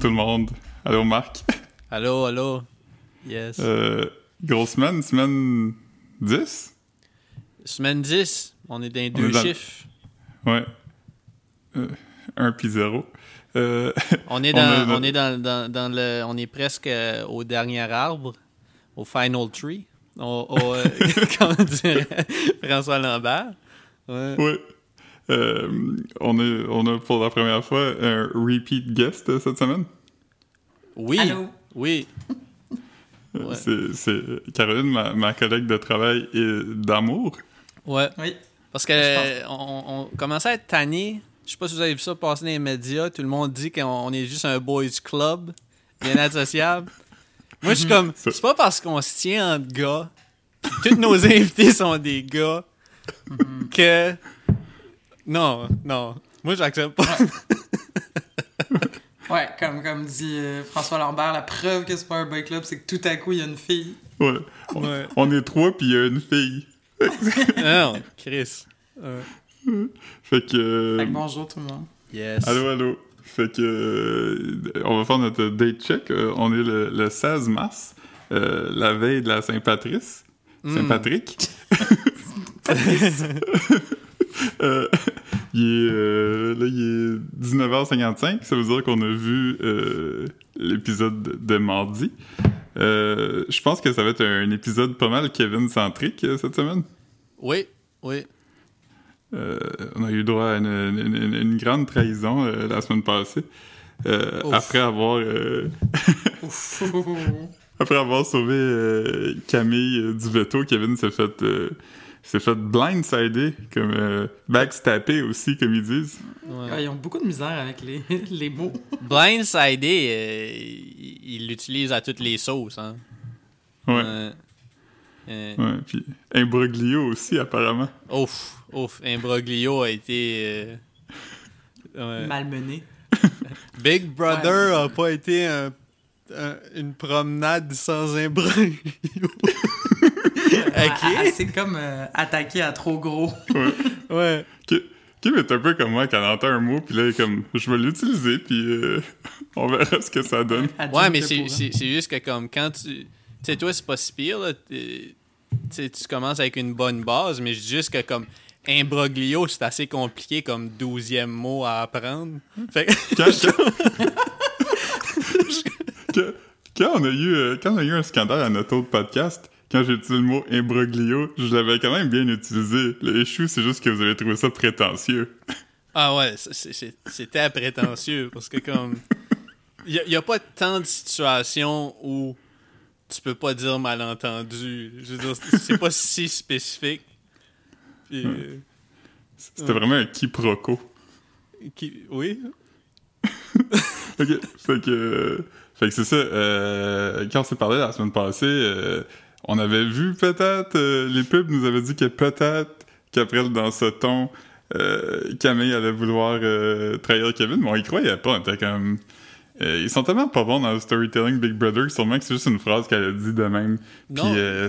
Tout le monde. Allô Marc? Allô, allô? Yes. Euh, grosse semaine, semaine 10? Semaine 10, on est dans les deux dans- chiffres. Ouais. Euh, 1 puis 0. Euh, On est On dans, a- on est dans, dans, dans le, on est presque euh, au dernier arbre, au final tree. Au, au, euh, comment dirait François Lambert. Ouais. ouais. Euh, on, est, on a pour la première fois un repeat guest cette semaine. Oui, Allô? oui. Euh, Ouais. C'est- C'est Caroline, ma, ma collègue de travail et d'amour. Ouais. Oui. Parce que on, on commençait à être tanné. Je sais pas si vous avez vu ça passer dans les médias. Tout le monde dit qu'on on est juste un boys club, bien associable. Moi, je suis comme, Ça- c'est pas parce qu'on se tient entre gars, tous nos invités sont des gars, que. Non, non. Moi, j'accepte pas. Ouais, comme, comme dit euh, François Lambert, la preuve que c'est pas un boy club, c'est que tout à coup, il y a une fille. Ouais. On, Ouais. on est trois, puis il y a une fille. non, Chris. Ouais. Fait que. euh, Fait que bonjour tout le monde. Yes. Allô, allô. Fait que euh, on va faire notre date check. Euh, on est le, le 16 mars, euh, la veille de la Saint-Patrice. Mm. Euh, il est, euh, là, il est 19h55. Ça veut dire qu'on a vu euh, l'épisode de, mardi. Je pense que ça va être un épisode pas mal Kevin-centrique cette semaine. Oui, oui. On a eu droit à une, une- une- une grande trahison la semaine passée. Après avoir après avoir sauvé Camille du veto, Kevin s'est fait s'est fait blindsider comme euh, backstabber aussi comme ils disent. Ouais. Ouais, ils ont beaucoup de misère avec les, les mots. Blindsided, euh, il il l'utilise à toutes les sauces. Hein. Ouais. Euh, Ouais, puis imbroglio aussi apparemment. Ouf, ouf, Imbroglio a été. euh, ouais. Malmené. Big Brother a pas été un- un- une promenade sans imbroglio. C'est comme euh, attaquer à trop gros. Ouais. Ki- Kim est un peu comme moi quand elle entend un mot puis là comme je vais l'utiliser puis euh, on verra ce que ça donne. Ouais, mais c'est pourra. c'est- c'est juste que comme quand tu. Tu sais, toi, c'est pas si pire, là. Tu sais, tu commences avec une bonne base, mais je dis juste que comme. Imbroglio, c'est assez compliqué comme douzième mot à apprendre. Fait que- quand, quand- quand- quand on a eu euh, quand on a eu un scandale à notre autre podcast, quand j'ai utilisé le mot imbroglio, je l'avais quand même bien utilisé. Le issue, c'est juste que vous avez trouvé ça prétentieux. Ah ouais, c'était prétentieux parce que comme il y, a pas tant de situations où tu peux pas dire malentendu. Je veux dire, c'est- pas si spécifique. Puis, euh, C'était vraiment un quiproquo. qui- oui? Ok, fait que, fait que c'est ça. euh, quand on s'est parlé la semaine passée, euh, on avait vu peut-être, euh, les pubs nous avaient dit que peut-être qu'après dans ce ton, euh, Camille allait vouloir euh, trahir Kevin, mais on y croyait pas. On était comme, ils sont tellement pas bons dans le storytelling Big Brother, que sûrement que c'est juste une phrase qu'elle a dit de même, puis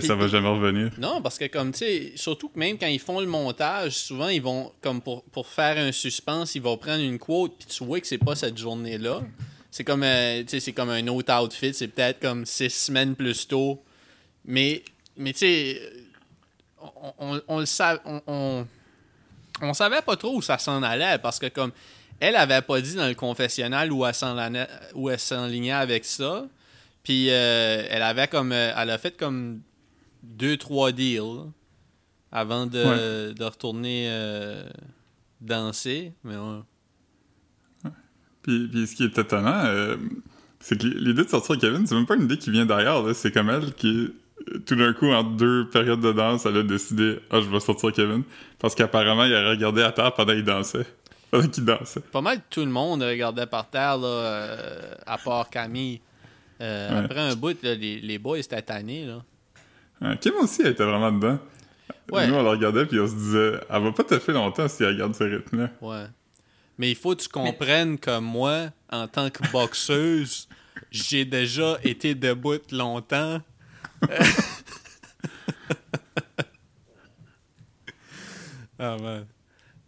ça va jamais revenir. Non, parce que comme tu sais, surtout que même quand ils font le montage, souvent ils vont comme pour, pour faire un suspense, ils vont prendre une quote puis tu vois que c'est pas cette journée-là. C'est comme euh, tu sais, c'est comme un autre outfit, c'est peut-être comme six semaines plus tôt. Mais mais tu sais on, on, on le savait on, on, savait pas trop où ça s'en allait parce que comme elle avait pas dit dans le confessionnal où elle s'enlignait, où elle s'enlignait avec ça. Puis euh, elle avait comme euh, elle a fait comme deux trois deals avant de, de retourner euh, danser mais ouais. Puis, puis ce qui est étonnant, euh, c'est que l'idée de sortir Kevin, c'est même pas une idée qui vient d'ailleurs, là. c'est comme elle qui, tout d'un coup, en deux périodes de danse, elle a décidé « Ah, je vais sortir Kevin », parce qu'apparemment, il a regardé à terre pendant qu'il dansait. Pendant qu'il dansait. pas mal tout le monde regardait par terre là, euh, à part Camille Euh, Ouais. après un bout là, les, les boys étaient tannés là Kim aussi, elle était vraiment dedans. Ouais. Nous, on la regardait, puis on se disait « Elle va pas te faire longtemps si elle garde ce rythme-là. Ouais. Mais il faut que tu comprennes que moi, en tant que boxeuse, j'ai déjà été debout longtemps. Ah man.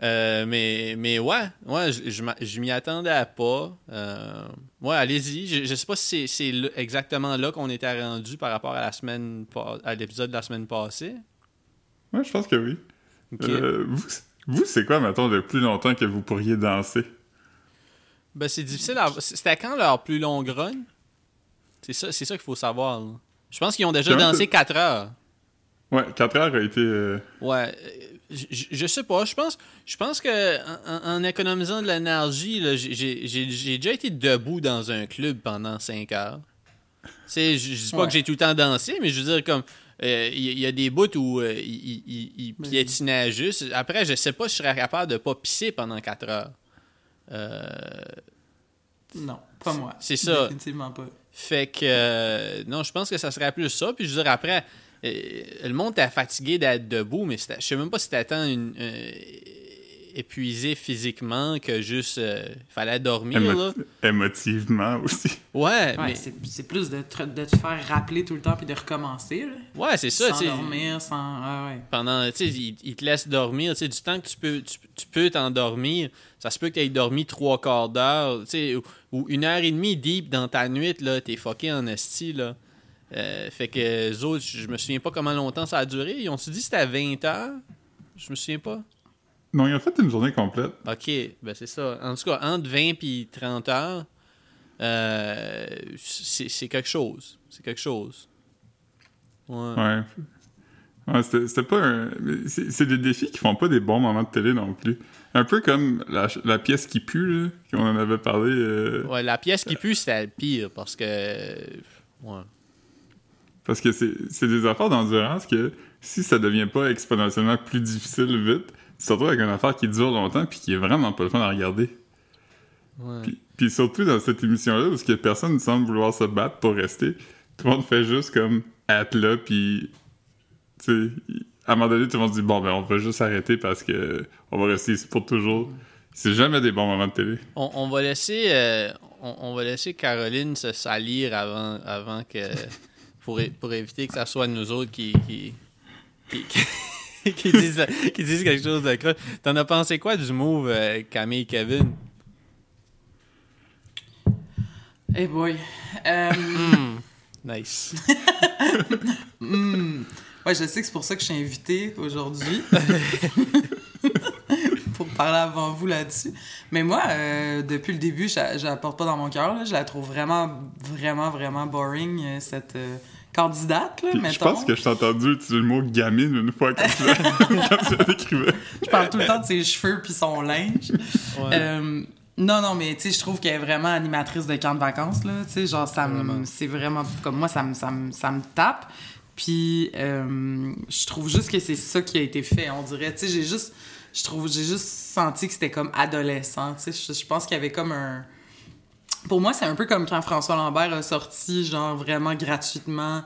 Euh, mais, mais ouais, ouais je, je m'a- je m'y attendais pas. Euh, ouais, allez-y. Je, je sais pas si c'est- exactement là qu'on était rendu par rapport à la semaine à l'épisode de la semaine passée. Ouais, je pense que oui. Euh, vous, vous c'est quoi, mettons, le plus longtemps que vous pourriez danser? Ben, c'est difficile à... C'était quand leur plus longue run? C'est ça, c'est ça qu'il faut savoir. là. Je pense qu'ils ont déjà dansé que- 4 heures. Ouais, 4 heures a été... euh, Ouais, euh, je- sais pas. Je pense, je pense que en, en économisant de l'énergie, là, j'ai- j'ai j'ai- j'ai déjà été debout dans un club pendant 5 heures. Tu sais, je, je dis pas Ouais. que j'ai tout le temps dansé, mais je veux dire comme euh, il y, a des bouts où euh, il, il- il Mais- piétinait juste. Après, je sais pas si je serais capable de pas pisser pendant 4 heures. Euh, Non, pas moi. C'est ça. Définitivement pas. Fait que euh, non, je pense que ça serait plus ça. Puis je veux dire, après, euh, le monde était fatigué d'être debout, mais je sais même pas si tant une, euh, épuisé physiquement que juste euh, fallait dormir. émo- Là. émotivement aussi. Ouais, Ouais, mais c'est c'est plus de te, de te faire rappeler tout le temps puis de recommencer. Là. ouais, c'est ça. sans tu sais. dormir, sans. Ah ouais. Pendant, tu sais, il, il te laisse dormir. Tu sais, du temps que tu peux, tu, tu peux t'endormir, ça se peut que tu aies dormi trois quarts d'heure, tu sais, ou, ou une heure et demie deep dans ta nuit, là, t'es fucké en esti, là. Euh, fait que eux autres, je me souviens pas comment longtemps ça a duré. Ils ont-tu dit que c'était à 20 heures? Je me souviens pas. Non, ils ont fait une journée complète. Ok, ben c'est ça. En tout cas, entre 20 et 30 heures, euh, c'est quelque chose. C'est quelque chose. Ouais. Ouais. Ouais, c'était pas un... C'est des défis qui font pas des bons moments de télé non plus. Un peu comme la, pièce qui pue, là, qu'on en avait parlé. euh, Ouais, la pièce qui pue, c'était le pire parce que. Ouais. Parce que c'est c'est des affaires d'endurance que si ça devient pas exponentiellement plus difficile vite, tu te retrouves avec une affaire qui dure longtemps puis qui est vraiment pas le fun à regarder. ouais. Puis, puis surtout dans cette émission-là, parce que personne ne semble vouloir se battre pour rester, tout le monde fait juste comme être là, puis tu sais, à un moment donné, tout le monde dit bon ben on va juste arrêter parce que on va rester ici pour toujours. C'est jamais des bons moments de télé. On, on va laisser euh, on, on va laisser Caroline se salir avant, avant que pour, éviter que ça soit nous autres qui qui, qui, qui- qui disent, qui disent quelque chose de croche. T'en as pensé quoi du move euh, Camille et Kevin? Hey boy. Hmm, Nice. hmm. Ouais, je sais que c'est pour ça que je suis invité aujourd'hui. pour parler avant vous là-dessus. Mais moi, euh, depuis le début, je je la porte pas dans mon cœur. là. Je la trouve vraiment, vraiment, vraiment boring, cette euh, candidate. Là, Puis je mettons. pense que je t'ai entendu utiliser le mot gamine une fois quand tu l'as- quand tu décrivais. Je parle tout le temps de ses cheveux puis son linge. Ouais. Euh, non, non, mais tu sais, je trouve qu'elle est vraiment animatrice de camp de vacances, là. Tu sais, genre, ça me. C'est vraiment. Comme moi, ça me, ça me, ça me tape. Puis, euh, je trouve juste que c'est ça qui a été fait, on dirait. Tu sais, j'ai juste. Je trouve. J'ai juste senti que c'était comme adolescent. Tu sais, je pense qu'il y avait comme un. Pour moi, c'est un peu comme quand François Lambert a sorti, genre, vraiment gratuitement.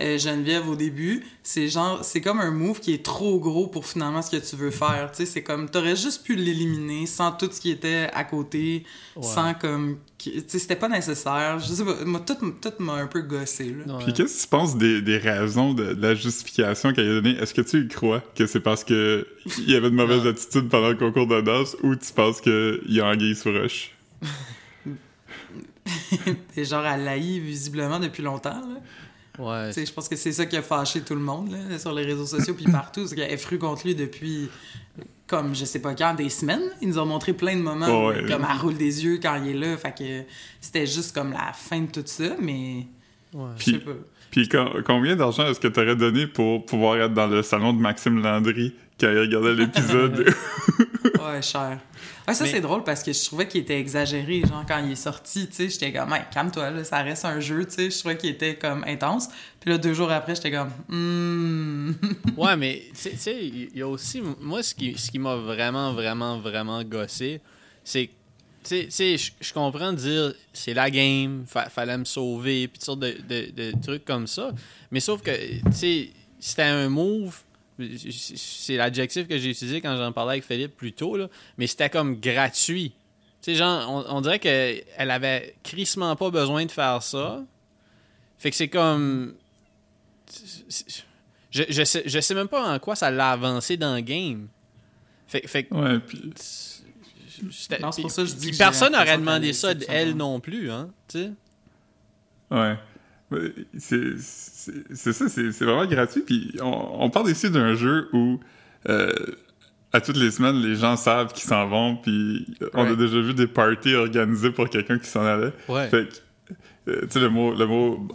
euh, Geneviève au début, c'est genre c'est comme un move qui est trop gros pour finalement ce que tu veux faire, tu sais, c'est comme t'aurais juste pu l'éliminer sans tout ce qui était à côté, Ouais. sans comme tu sais c'était pas nécessaire, je sais pas, moi tout, tout m'a un peu gossé là. Ouais. Puis qu'est-ce que tu penses des, des raisons de, de la justification qu'elle a donnée? Est-ce que tu y crois que c'est parce que il y avait de mauvaises Non. attitudes pendant le concours de danse ou tu penses qu'il y a anguille sous roche? Et genre elle l'haït visiblement depuis longtemps là. Ouais. Tu sais, je pense que c'est ça qui a fâché tout le monde là, sur les réseaux sociaux puis partout, c'est qu'elle est fru contre lui depuis comme je sais pas quand des semaines. Ils nous ont montré plein de moments où, Ouais. comme elle roule des yeux quand il est là, fait que c'était juste comme la fin de tout ça, mais Ouais. je Puis- sais pas. Puis com- combien d'argent est-ce que tu aurais donné pour pouvoir être dans le salon de Maxime Landry quand il regardait l'épisode? Ouais, cher. Ouais, ça, Mais- c'est drôle parce que je trouvais qu'il était exagéré. Genre, quand il est sorti, tu sais, j'étais comme, hey, calme-toi, là, ça reste un jeu, tu sais. Je trouvais qu'il était comme intense. Puis là, deux jours après, j'étais comme, hmm. Ouais, mais tu sais, il y a aussi. Moi, ce qui, ce qui m'a vraiment, vraiment, vraiment gossé, c'est que. Tu sais- je- comprends dire c'est la game, fa- fallait me sauver, puis toutes sortes de, de- de trucs comme ça. Mais sauf que, tu sais, c'était un move. C'est l'adjectif que j'ai utilisé quand j'en parlais avec Philippe plus tôt, là. Mais c'était comme gratuit. Tu sais, genre, on, on dirait qu'elle avait crissement pas besoin de faire ça. Fait que c'est comme. Je, je, sais, je sais même pas en quoi ça l'a avancé dans le game. Fait, fait que Ouais, puis... c'était- Non, c'est pour puis- ça que je dis puis que j'ai personne n'aurait demandé ça d'elle non plus, hein, tu sais. Ouais. Ouais, C'est c'est- ça, c'est vraiment gratuit. Puis on, on parle ici d'un jeu où euh, à toutes les semaines, les gens savent qu'ils s'en vont. Puis on a déjà vu des parties organisées pour quelqu'un qui s'en allait. Ouais. Fait que, euh, tu sais, le mot, le mot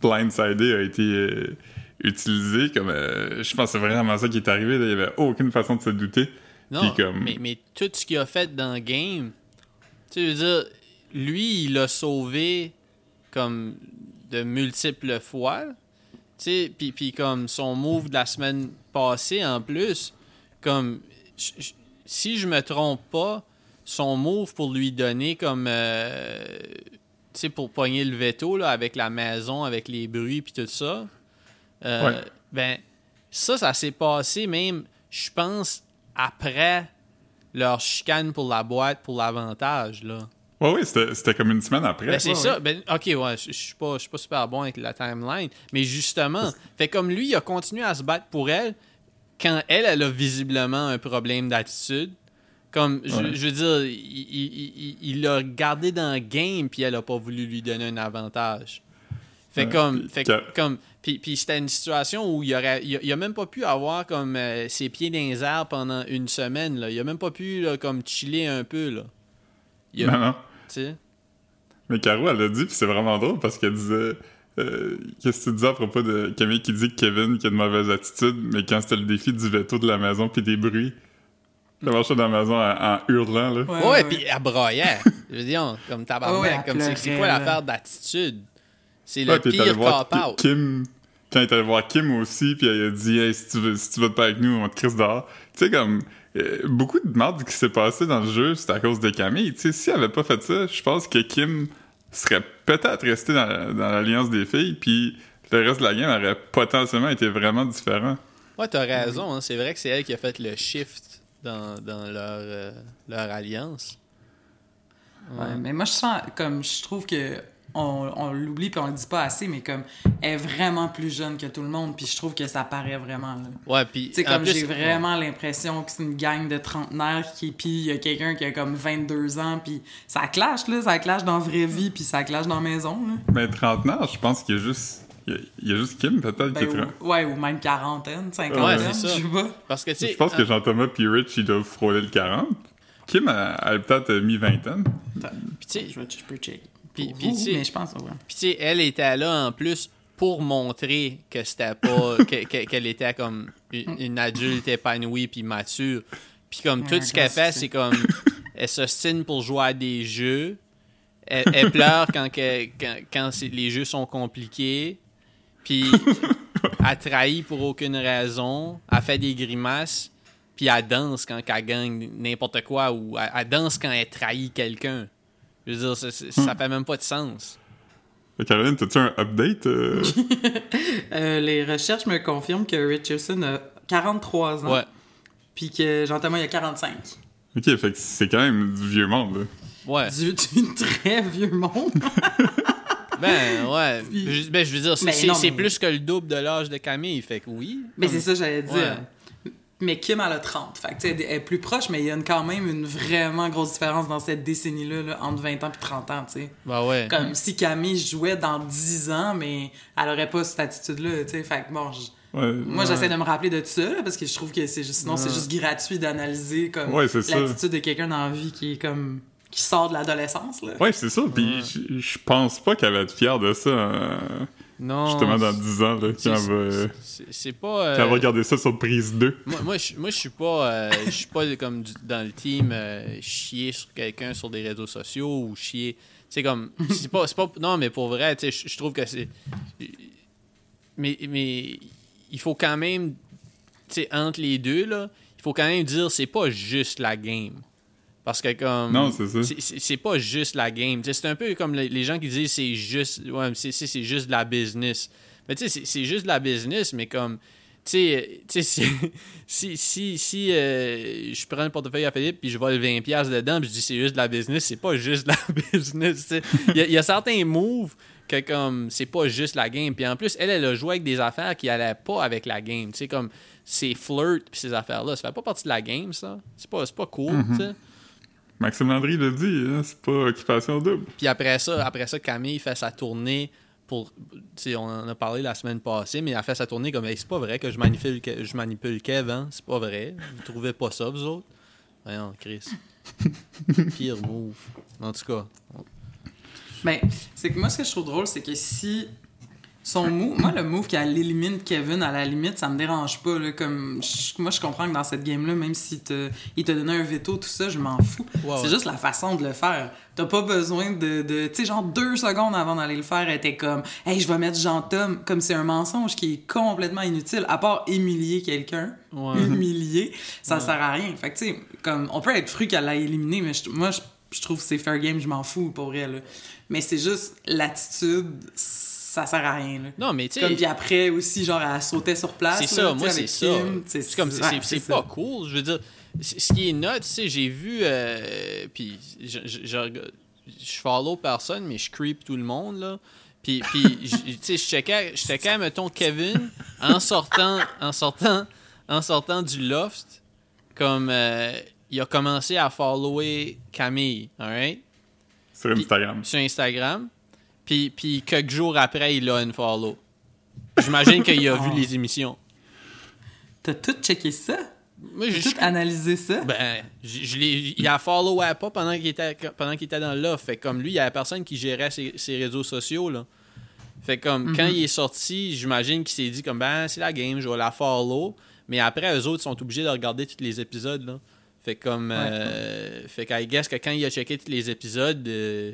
blindsided a été euh, utilisé comme. je pense que c'est vraiment ça qui est arrivé. là. Il n'y avait aucune façon de se douter. Non, Puis comme- mais, mais tout ce qu'il a fait dans le game, tu veux dire, lui, il l'a sauvé comme de multiples fois. Tu sais, puis, puis comme son move de la semaine passée en plus, comme si je me trompe pas, son move pour lui donner comme euh, tu sais pour pogner le veto là avec la maison, avec les bruits puis tout ça. euh, Ouais. Ben ça ça s'est passé même je pense après leur chicane pour la boîte pour l'avantage là. Ouais, oui, c'était comme une semaine après. Ben, c'est Ouais, ça. ouais. Ben, ok, ouais, je suis pas, pas super bon avec la timeline. Mais justement, fait comme lui, il a continué à se battre pour elle quand elle, elle a visiblement un problème d'attitude. Comme, je, Ouais. je veux dire, il- l'a gardé dans le game, puis elle a pas voulu lui donner un avantage. Fait comme, fait comme, puis, puis c'était une situation où il aurait, il a, il a même pas pu avoir comme euh, ses pieds dans les airs pendant une semaine là. Il a même pas pu là, comme chiller un peu là. Il a- Non, non. Mais Caro, elle l'a dit, puis c'est vraiment drôle parce qu'elle disait. euh, Qu'est-ce que tu disais à propos de Camille qui dit que Kevin qui a de mauvaise attitude, mais quand c'était le défi du veto de la maison puis des bruits, elle marchait dans la maison en, en hurlant, là. Ouais, Ouais, puis elle broyait. Je veux dire, comme tabarnak. Ouais, elle comme c'est, c'est quoi l'affaire d'attitude? C'est Ouais, le elle pire voir cop-out. Kim. Quand il est allé voir Kim aussi, puis elle a dit hey, si tu veux, si tu veux pas avec nous, on te crisse dehors. Tu sais, comme. Euh, beaucoup de merde qui s'est passé dans le jeu, c'est à cause de Camille. Tu sais, si elle avait pas fait ça, je pense que Kim serait peut-être resté dans, dans l'alliance des filles, puis le reste de la game aurait potentiellement été vraiment différent. Ouais, t'as raison. hein. C'est vrai que c'est elle qui a fait le shift dans, dans leur, euh, leur alliance. Ouais, mais moi, je sens, comme, je trouve que on, on l'oublie puis on le dit pas assez, mais comme, elle est vraiment plus jeune que tout le monde, puis je trouve que ça paraît vraiment, là. Ouais, puis. Tu sais, comme j'ai vraiment l'impression que c'est une gang de trentenaires qui, puis il y a quelqu'un qui a comme 22 ans, puis ça clash, là, ça clash dans la vraie vie, puis ça clash dans la maison, là. Mais trentenaire, je pense qu'il y a juste. Il y a, il y a juste Kim, peut-être, qui est Ben, ou, ouais, ou même quarantaine, cinquantaine, Ouais, je sais pas. Parce que, tu. Je pense que en- Jean-Thomas puis Rich, ils doivent frôler le 40. Kim, elle, elle a peut-être mi-vingtaine. puis, tu sais, Je, vais- je peux check. Puis- Pour puis vous, tu sais- mais je pense, ouais. Puis, tu sais, elle était là en plus pour montrer que c'était pas. que- que- qu'elle était comme une, une adulte épanouie puis mature. Puis, comme tout ce qu'elle fait, c'est- comme. Elle s'ostine pour jouer à des jeux. Elle, elle pleure quand, que- quand, quand c'est- les jeux sont compliqués. Puis, elle trahit pour aucune raison. Elle fait des grimaces. Puis, elle danse quand elle gagne n'importe quoi. Ou elle, elle danse quand elle trahit quelqu'un. Je veux dire, ça, ça fait même pas de sens. Caroline, t'as-tu un update? euh? Euh, les recherches me confirment que Richardson a 43 ans, Ouais. puis que Jean-Thomas il a 45. ok, fait que c'est quand même du vieux monde, là. Ouais. Du, du très vieux monde. Ben, ouais. Je, ben, je veux dire, c'est, mais- plus que le double de l'âge de Camille. Fait que oui. Mais Comme- c'est ça, j'allais dire. Ouais. Mais Kim, elle a 30. Fait que, elle est plus proche, mais il y a une- quand même une vraiment grosse différence dans cette décennie-là, là, entre 20 ans et 30 ans, tu sais. Ben ouais. Comme si Camille jouait dans 10 ans, mais elle aurait pas cette attitude-là, tu sais. Fait que bon, Ouais. moi, Ouais. j'essaie de me rappeler de ça, là, parce que je trouve que c'est juste, sinon, c'est juste gratuit d'analyser comme l'attitude de quelqu'un dans la vie qui est comme. qui sort de l'adolescence, là. Ouais, c'est ça. Puis je- je pense pas qu'elle va être fière de ça, euh, Non. justement, dans 10 ans, là, quand va, euh, C'est, pas. euh, quand va regarder ça sur prise 2. Moi, moi, je, moi, suis pas, euh, je suis pas comme du- dans le team euh, chier sur quelqu'un sur des réseaux sociaux ou chier. C'est comme, c'est pas, pas, non, mais pour vrai, tu sais, je, je trouve que c'est, mais, mais il faut quand même, tu sais, entre les deux là, il faut quand même dire c'est pas juste la game. Parce que comme Non, c'est pas juste la game. C'est un peu comme les, gens qui disent c'est juste ouais, c'est juste de la business. Mais tu sais, c'est- juste de la business, mais comme tu sais, sais, si, si, si, si, euh, je prends le portefeuille à Philippe puis je vole 20$ piastres dedans puis je dis c'est juste de la business, c'est pas juste de la business. Il y, a- il y a certains moves que comme c'est pas juste la game. Puis en plus, elle, elle a joué avec des affaires qui allaient pas avec la game. Tu sais, comme ses flirts puis ces affaires-là, ça fait pas partie de la game, ça. C'est pas, c'est pas cool, Mhm. tu sais. Maxime Landry l'a dit, hein, c'est pas occupation double. Puis après ça, après ça, Camille fait sa tournée pour. On en a parlé la semaine passée, mais elle fait sa tournée comme Hey, c'est pas vrai que je manipule, Ke- je manipule Kev, hein? C'est pas vrai. Vous trouvez pas ça, vous autres? Voyons, Chris. Pire move. En tout cas. Ben, c'est que moi, ce que je trouve drôle, c'est que si son move, moi, le move qu'elle élimine Kevin, à la limite, ça me dérange pas. Là, comme, je- moi, je comprends que dans cette game-là, même s'il te, il te donnait un veto, tout ça, je m'en fous. Ouais, c'est ouais. juste la façon de le faire. T'as pas besoin de. de tu sais, genre deux secondes avant d'aller le faire, elle était comme, hey, je vais mettre Jean-Tom, comme c'est un mensonge qui est complètement inutile, à part humilier quelqu'un. Ouais. Humilier, ça sert à rien. Fait que, tu sais, comme, on peut être fru qu'elle l'a éliminé, mais je- moi, je, je trouve que c'est fair game, je m'en fous, pour là. Mais c'est juste l'attitude, ça sert à rien, là. Non, mais tu Comme sais. puis après aussi, genre, elle sautait sur place. C'est ça, moi c'est ça. C'est comme c'est pas cool. Je veux dire, ce qui est note, tu sais, j'ai vu, euh, puis je, je, je, follow personne, mais je creep tout le monde là. Puis, puis je- tu sais, je checkais, je checkais, mettons Kevin en sortant, en sortant, en sortant du loft, comme euh, il a commencé à follower Camille, alright, Sur Instagram. sur Instagram. Puis, puis quelques jours après, il a unfollow. J'imagine qu'il a vu Oh. les émissions. T'as tout checké ça? Moi, je, tout analysé ça? Ben, je, il a follow pas pendant qu'il était, pendant qu'il était dans l'offre. Fait comme lui, il y avait personne qui gérait ses, ses réseaux sociaux, là. Fait comme, quand il est sorti, j'imagine qu'il s'est dit comme, ben, c'est la game, je vais la follow. Mais après, eux autres sont obligés de regarder tous les épisodes, là. Fait comme, euh, fait qu'I guess que quand il a checké tous les épisodes, euh,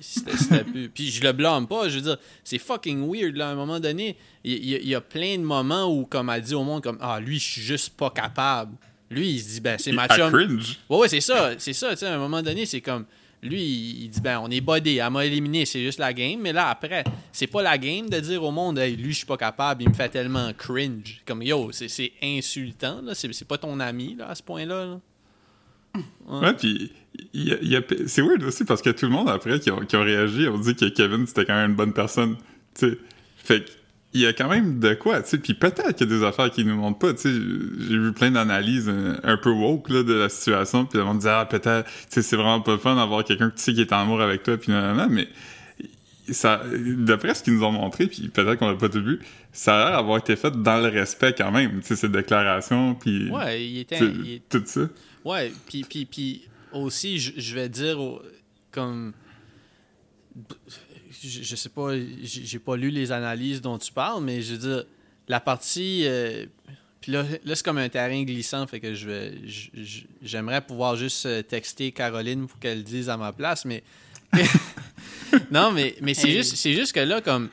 c'était c'était plus... Puis je le blâme pas, je veux dire, c'est fucking weird, là, à un moment donné. Il y, a- il y a plein de moments où, comme elle dit au monde, comme, ah, lui, je suis juste pas capable. Lui, il se dit, ben, c'est ma chum. cringe. Ouais, ouais, c'est ça. C'est ça, tu sais, à un moment donné, c'est comme. Lui, il dit, ben, on est bodé, elle m'a éliminé, c'est juste la game. Mais là, après, c'est pas la game de dire au monde, hey, lui, je suis pas capable, il me fait tellement cringe. Comme, yo, c'est insultant, là. C'est c'est pas ton ami, là, à ce point-là. là. Ouais, puis il y a- il y a- c'est weird aussi parce que tout le monde après qui ont, qui ont réagi ont dit que Kevin c'était quand même une bonne personne. Sais, fait que il y a quand même de quoi, tu sais. Puis peut-être qu'il y a des affaires qui nous montrent pas. Tu sais, j'ai vu plein d'analyses un, un peu woke là, de la situation. Puis le monde disait ah peut-être, tu sais, c'est vraiment pas fun d'avoir quelqu'un que tu sais qui est en amour avec toi. Puis non, non, non, mais ça, d'après ce qu'ils nous ont montré, puis peut-être qu'on l'a pas tout vu, ça a l'air d'avoir été fait dans le respect quand même. Tu sais, ces déclarations, puis Ouais, il était. il- tout ça. Ouais, puis, puis, puis aussi, je, vais dire, comme. Je, je sais pas, j'ai pas lu les analyses dont tu parles, mais je veux dire, la partie. euh, puis là, là c'est comme un terrain glissant, fait que je vais. J'aimerais pouvoir juste euh, texter Caroline pour qu'elle le dise à ma place, mais. non, mais, mais c'est juste, c'est juste que là, comme.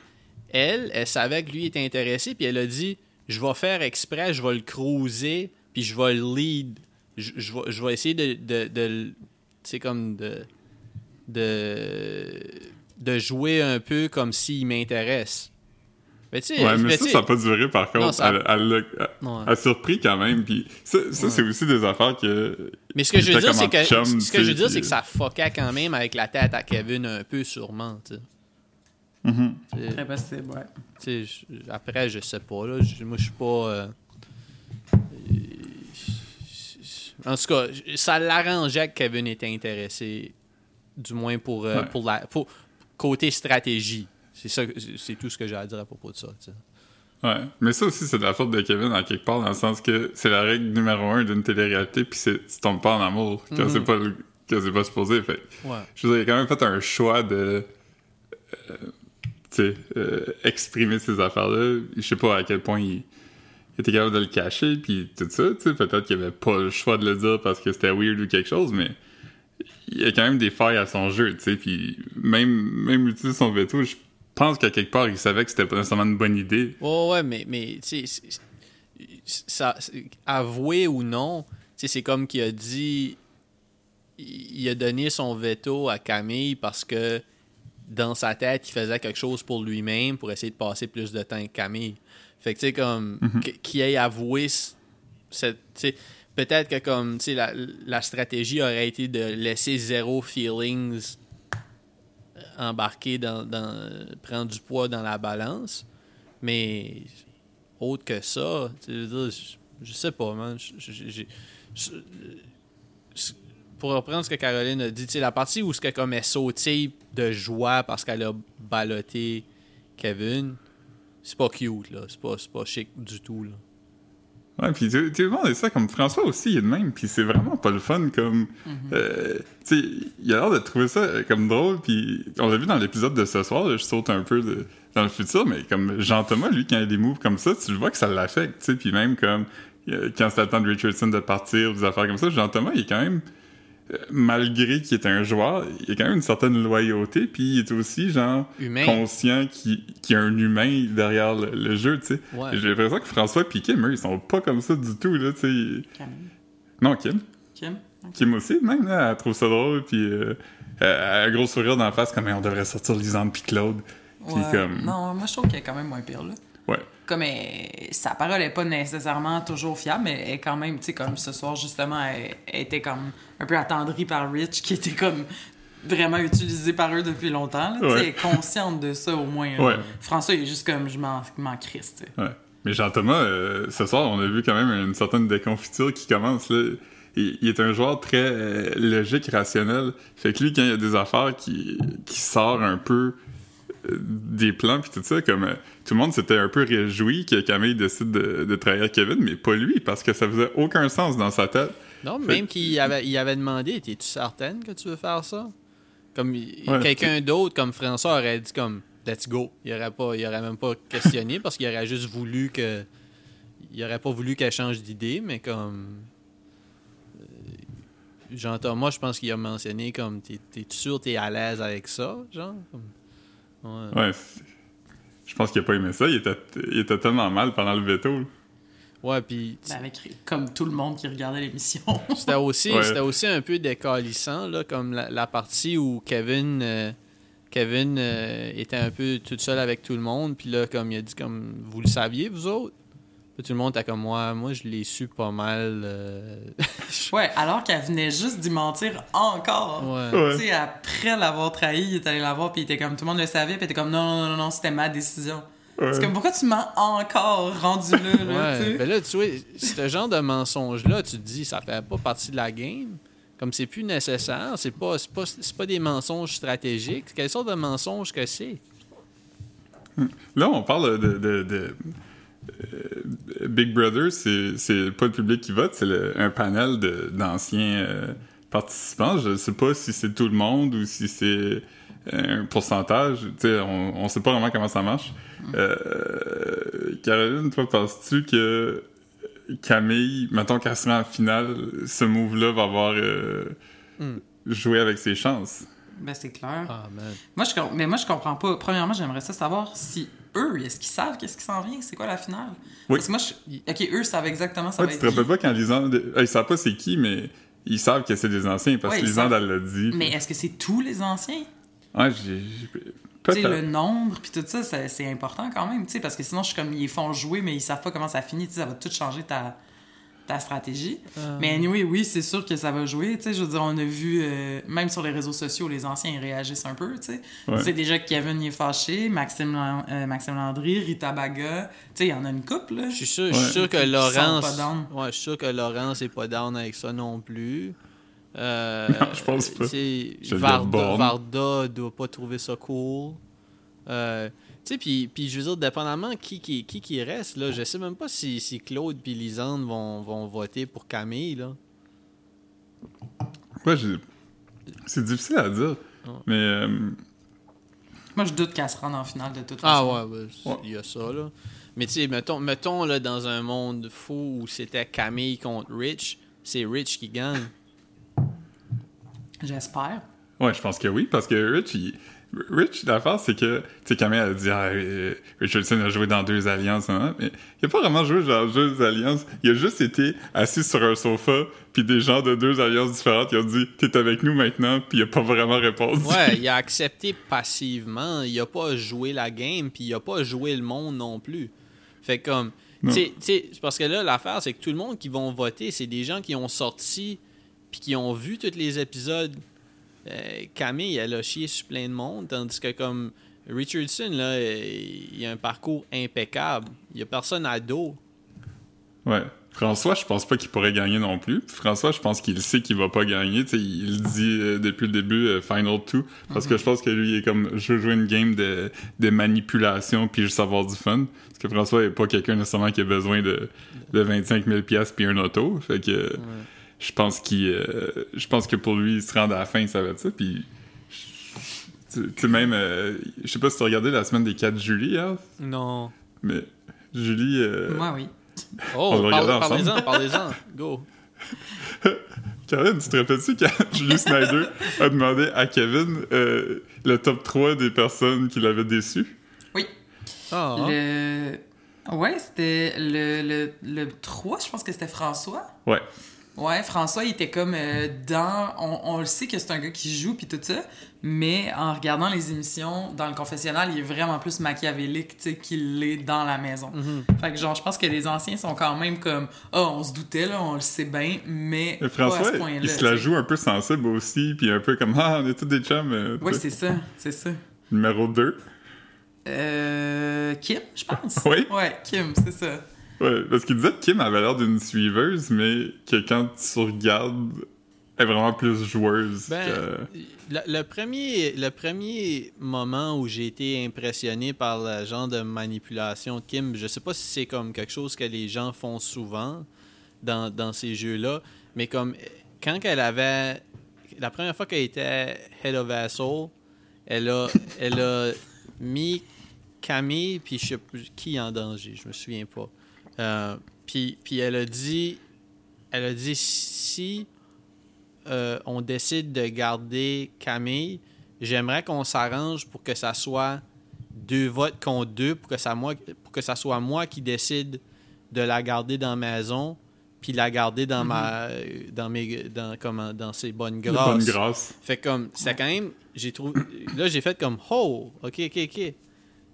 Elle, elle savait que lui était intéressé, puis elle a dit Je vais faire exprès, je vais le cruiser, puis je vais le lead. Je, je vais, je vais essayer de. de, de le- tu sais, comme de. de. de jouer un peu comme s'il m'intéresse. Mais tu sais, Ouais, mais ça, ça n'a pas duré par contre. Non, ça- Elle, elle, l'a- elle- Ouais. elle a surpris quand même. Puis ça, ça c'est aussi des affaires que. Mais ce que je veux dire, c'est que, chum, ce que je veux dire, c'est que ça fuckait quand même avec la tête à Kevin un peu, sûrement. tu sais. Mhm. Sais. Très possible, ouais. Après, je sais pas. Là, Je- moi, je suis pas. euh, euh, En tout cas, ça l'arrangeait que Kevin était intéressé, du moins pour, euh, Ouais. pour la pour côté stratégie. C'est ça, c'est tout ce que j'ai à dire à propos de ça. tu sais. Ouais. Mais ça aussi, c'est de la faute de Kevin en quelque part, dans le sens que c'est la règle numéro un d'une télé-réalité, puis c'est- tu tombes pas en amour quand Mhm. c'est pas le- quand c'est pas supposé. Fait Ouais. je veux dire, il a quand même fait un choix de. euh, tu sais, euh, exprimer ces affaires-là. Je sais pas à quel point il, il était capable de le cacher, puis tout ça. Tu sais, peut-être qu'il avait pas le choix de le dire parce que c'était weird ou quelque chose, mais il y a quand même des failles à son jeu, tu sais. Puis même, même utiliser son veto, je pense qu'à quelque part, il savait que c'était pas nécessairement une bonne idée. Ouais, ouais, mais, mais tu sais, ça, avouer ou non, tu sais, c'est comme qu'il a dit, il il a donné son veto à Camille parce que dans sa tête, il faisait quelque chose pour lui-même pour essayer de passer plus de temps avec Camille. Fait que, tu sais, comme, que- qu'il ait avoué cette, tu sais, peut-être que, comme, tu sais, la, la stratégie aurait été de laisser zéro feelings embarquer dans, dans prendre du poids dans la balance. Mais autre que ça, tu veux dire, je, je sais pas, man. Je- je- pour reprendre ce que Caroline a dit, tu sais, la partie où ce que comme elle sautille de joie parce qu'elle a ballotté Kevin, c'est pas cute là, c'est pas, c'est pas chic du tout là. Ouais, puis tu tu vois, ça comme François aussi, il est de même, puis c'est vraiment pas le fun comme. euh, tu sais, il a l'air de trouver ça euh, comme drôle, puis on l'a vu dans l'épisode de ce soir, là, je saute un peu de- dans le futur, mais comme Jean-Thomas, lui, quand il a des moves comme ça, tu le vois que ça l'affecte, tu sais, puis même comme euh, quand c'était le temps de Richardson de partir, des affaires comme ça, Jean-Thomas, il est quand même. Malgré qu'il est un joueur, il a quand même une certaine loyauté, puis il est aussi, genre, Humain. conscient qu'il y a un humain derrière le, le jeu, tu sais. Ouais. J'ai l'impression que François et Kim, eux, ils sont pas comme ça du tout, là, tu sais. Non, Kim. Kim? Kim aussi, même, là, elle trouve ça drôle, puis euh, elle a un gros sourire dans la face, comme, on devrait sortir Lisande puis Claude. Puis Ouais. comme... Non, moi, je trouve qu'elle est quand même moins pire, là. Ouais. Comme elle- sa parole est pas nécessairement toujours fiable, mais elle est quand même, tu sais, comme ce soir, justement, elle, elle était comme un peu attendrie par Rich, qui était comme vraiment utilisé par eux depuis longtemps. là, Ouais. Elle est consciente de ça, au moins. Ouais. François, il est juste comme, je m'en crisse. Ouais. Mais Jean-Thomas, euh, ce soir, on a vu quand même une certaine déconfiture qui commence, là. Il, il est un joueur très euh, logique, rationnel. Fait que lui, quand il y a des affaires qui, qui sortent un peu des plans puis tout ça, comme euh, tout le monde s'était un peu réjoui que Camille décide de, de trahir Kevin, mais pas lui, parce que ça faisait aucun sens dans sa tête. Non, Fait- même qu'il avait, il avait demandé, es-tu certaine que tu veux faire ça? Comme Ouais, quelqu'un d'autre, comme François, aurait dit comme Let's go. Il aurait pas, il aurait même pas questionné parce qu'il aurait juste voulu que. Il aurait pas voulu qu'elle change d'idée, mais comme. euh, Jean-Thomas, je pense qu'il a mentionné comme t'es, t'es sûr t'es à l'aise avec ça, genre? Comme- Ouais. Je pense qu'il a pas aimé ça. Il était, il était tellement mal pendant le veto. là. Ouais, puis Ben, avec, comme tout le monde qui regardait l'émission. C'était aussi, Ouais. aussi un peu décalissant, là, comme la, la partie où Kevin, euh, Kevin euh, était un peu tout seul avec tout le monde, puis là, comme il a dit, comme vous le saviez, vous autres? Puis tout le monde était comme moi, moi je l'ai su pas mal. euh, ouais, alors qu'elle venait juste d'y mentir encore. ouais. Ouais. Tu sais, après l'avoir trahi, il est allé la voir, puis il était comme, tout le monde le savait, puis il était comme, non, non, non, non, c'était ma décision. Ouais. C'est comme, pourquoi tu mens encore rendu là, là, tu Ouais, sais? ben là, tu vois, ce genre de mensonge-là, tu te dis, ça fait pas partie de la game. Comme c'est plus nécessaire, c'est pas, c'est pas, c'est pas des mensonges stratégiques. Quelle sorte de mensonge que c'est? Là, on parle de. de- de- Big Brother, c'est pas le public qui vote, c'est un panel d'anciens euh, participants. Je sais pas si c'est tout le monde ou si c'est un pourcentage. On, on sait pas vraiment comment ça marche. Euh, Caroline, toi, penses-tu que Camille, mettons qu'elle se en finale, ce move-là va avoir euh, Hmm. joué avec ses chances? Ben, c'est clair. Ah. Moi, je, mais moi, je comprends pas. Premièrement, j'aimerais ça savoir si eux, est-ce qu'ils savent qu'est-ce qui s'en vient? C'est quoi la finale? Oui. Parce que moi, je... OK, eux savent exactement ça Ouais, va tu être te rappelles pas quand Lisande. euh, Ils savent pas c'est qui, mais ils savent que c'est des anciens parce Ouais, que ils Lisande, savent. elle l'a dit. Mais est-ce que c'est tous les anciens? Ouais, j'ai. Tu sais, le nombre, puis tout ça, ça- c'est important quand même, tu sais, parce que sinon, je suis comme, ils font jouer, mais ils savent pas comment ça finit, tu sais, ça va tout changer ta, ta stratégie. Euh, Mais anyway, oui, c'est sûr que ça va jouer, tu sais, je veux dire, on a vu, euh, même sur les réseaux sociaux, les anciens, ils réagissent un peu, tu sais. Ouais. Tu sais déjà que Kevin, il est fâché, Maxime, euh, Maxime Landry, Rita Baga, tu sais, il y en a une couple, là. Je suis sûr, je suis Ouais. sûr que Laurence. pas down. Ouais, je suis sûr que Laurence est pas down avec ça non plus. Euh, Non, je pense pas. Varda. Varda doit pas trouver ça cool. Euh, sais, puis, puis je veux dire, dépendamment qui qui, qui, qui reste, là, je sais même pas si, si Claude et Lisande vont, vont voter pour Camille, là. Ouais, j'ai- c'est difficile à dire. Ouais. Mais. euh, Moi, je doute qu'elle se rende en finale de toute Ah façon. ouais, ouais, c- Ouais. il y a ça, là. Mais tu sais, mettons, mettons là, dans un monde fou où c'était Camille contre Rich, c'est Rich qui gagne. J'espère. Ouais, je pense que oui, parce que Rich, il... Rich, l'affaire, c'est que, tu sais, Camille a dit, ah, euh, Richardson a joué dans deux alliances, hein, mais il a pas vraiment joué dans deux alliances. Il a juste été assis sur un sofa, puis des gens de deux alliances différentes, ils ont dit, t'es avec nous maintenant, puis il a pas vraiment répondu. Ouais, il a accepté passivement. Il a pas joué la game, puis il a pas joué le monde non plus. Fait comme, tu sais, parce que là, l'affaire, c'est que tout le monde qui vont voter, c'est des gens qui ont sorti, puis qui ont vu tous les épisodes euh, Camille, elle a chié sur plein de monde, tandis que comme Richardson, là, il a un parcours impeccable. Il y a personne à dos. Ouais. François, je pense pas qu'il pourrait gagner non plus. François, je pense qu'il sait qu'il va pas gagner. T'sais, il dit euh, depuis le début, euh, Final 2. Parce que je pense que lui, il est comme, je veux jouer une game de, de manipulation puis juste avoir du fun. Parce que François est pas quelqu'un nécessairement qui a besoin de, de 25 000 pièces puis un auto. Fait que je pense qu'il, euh, je pense que pour lui, il se rend à la fin, ça va être ça. Puis tu sais, même, euh, je sais pas si tu as regardé la semaine des 4 juillet, hein, Non. mais Julie, euh, Moi, oui. Oh, On va parle- parlez-en, parlez-en. Go. Caroline, tu te rappelles-tu quand Julie Snyder a demandé à Kevin euh, le top 3 des personnes qui l'avaient déçu? Oui. Ah, hein? Le... Ouais, c'était le, le, le 3, je pense que c'était François. Ouais. Ouais, François, il était comme euh, dans. On, on le sait que c'est un gars qui joue puis tout ça, mais en regardant les émissions dans le confessionnal, il est vraiment plus machiavélique, tu sais, qu'il l'est dans la maison. Mhm. Fait que, genre, je pense que les anciens sont quand même comme. Ah, on se doutait, là, on le sait bien, mais. Et pas à François, il se la joue un peu sensible aussi, puis un peu comme Ah, on est tous des chums. euh, sais. c'est ça, c'est ça. Numéro 2. Euh. Kim, je pense. Oui. Ouais, Kim, c'est ça. Ouais, parce qu'il disait que Kim avait l'air d'une suiveuse, mais que quand tu regardes, elle est vraiment plus joueuse. Ben, que- le, le premier, le premier moment où j'ai été impressionné par le genre de manipulation de Kim, je sais pas si c'est comme quelque chose que les gens font souvent dans, dans ces jeux-là, mais comme quand elle avait. La première fois qu'elle était Head of Asshole, elle a, elle a mis Camille, puis je sais plus qui en danger, je me souviens pas. Euh, puis, puis elle a dit. Elle a dit si euh, on décide de garder Camille, j'aimerais qu'on s'arrange pour que ça soit deux votes contre deux, pour que ça, moi, pour que ça soit moi qui décide de la garder dans la maison, puis la garder dans ma dans mes dans comment dans ses bonnes grâces. bonne. Fait comme c'était quand même j'ai trouvé là j'ai fait comme oh ok ok ok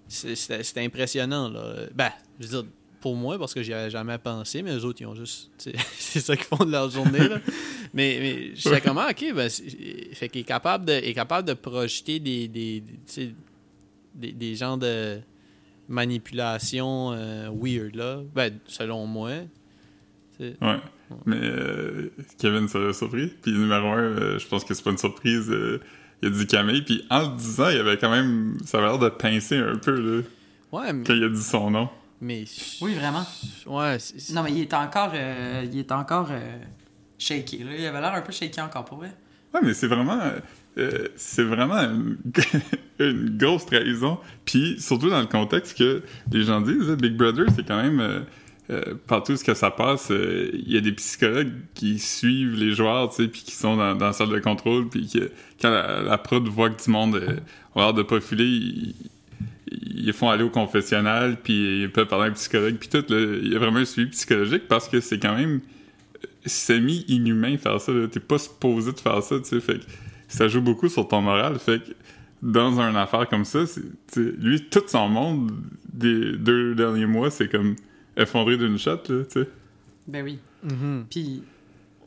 c'était impressionnant là ben je veux dire pour moi parce que j'y avais jamais pensé mais les autres ils ont juste c'est ça qu'ils font de leur journée là. mais mais je sais comment ok ben fait qu'il est capable de est capable de projeter des des des, des, genres de manipulation euh, weird là ben selon moi Ouais. Mais euh, Kevin serait surpris. Puis numéro un, euh, je pense que c'est pas une surprise. euh, il a dit Camille. Puis en le disant, il avait quand même. Ça avait l'air de pincer un peu, là, ouais mais, quand il a dit son nom. Mais Oui, vraiment. ouais Non, mais il est encore. euh, il est encore. euh, shaky, là. Il avait l'air un peu shaky encore, pour vrai. Ouais, mais c'est vraiment. euh, c'est vraiment une, une grosse trahison. Puis surtout dans le contexte que les gens disent, là, Big Brother, c'est quand même. euh, euh, partout ce que ça passe, euh, il y a des psychologues qui suivent les joueurs, tu sais, puis qui sont dans, dans la salle de contrôle, puis que quand la, la prod voit que du monde euh, a l'air de pas filer, ils, ils font aller au confessionnal, puis ils peuvent parler à un psychologue, puis tout. là, Il y a vraiment un suivi psychologique parce que c'est quand même semi-inhumain faire ça. T'es pas supposé de faire ça, tu sais. Fait que ça joue beaucoup sur ton moral. Fait que dans une affaire comme ça, lui, tout son monde des deux derniers mois, c'est comme effondré d'une shot, là, tu sais. Ben oui. Mhm. Puis,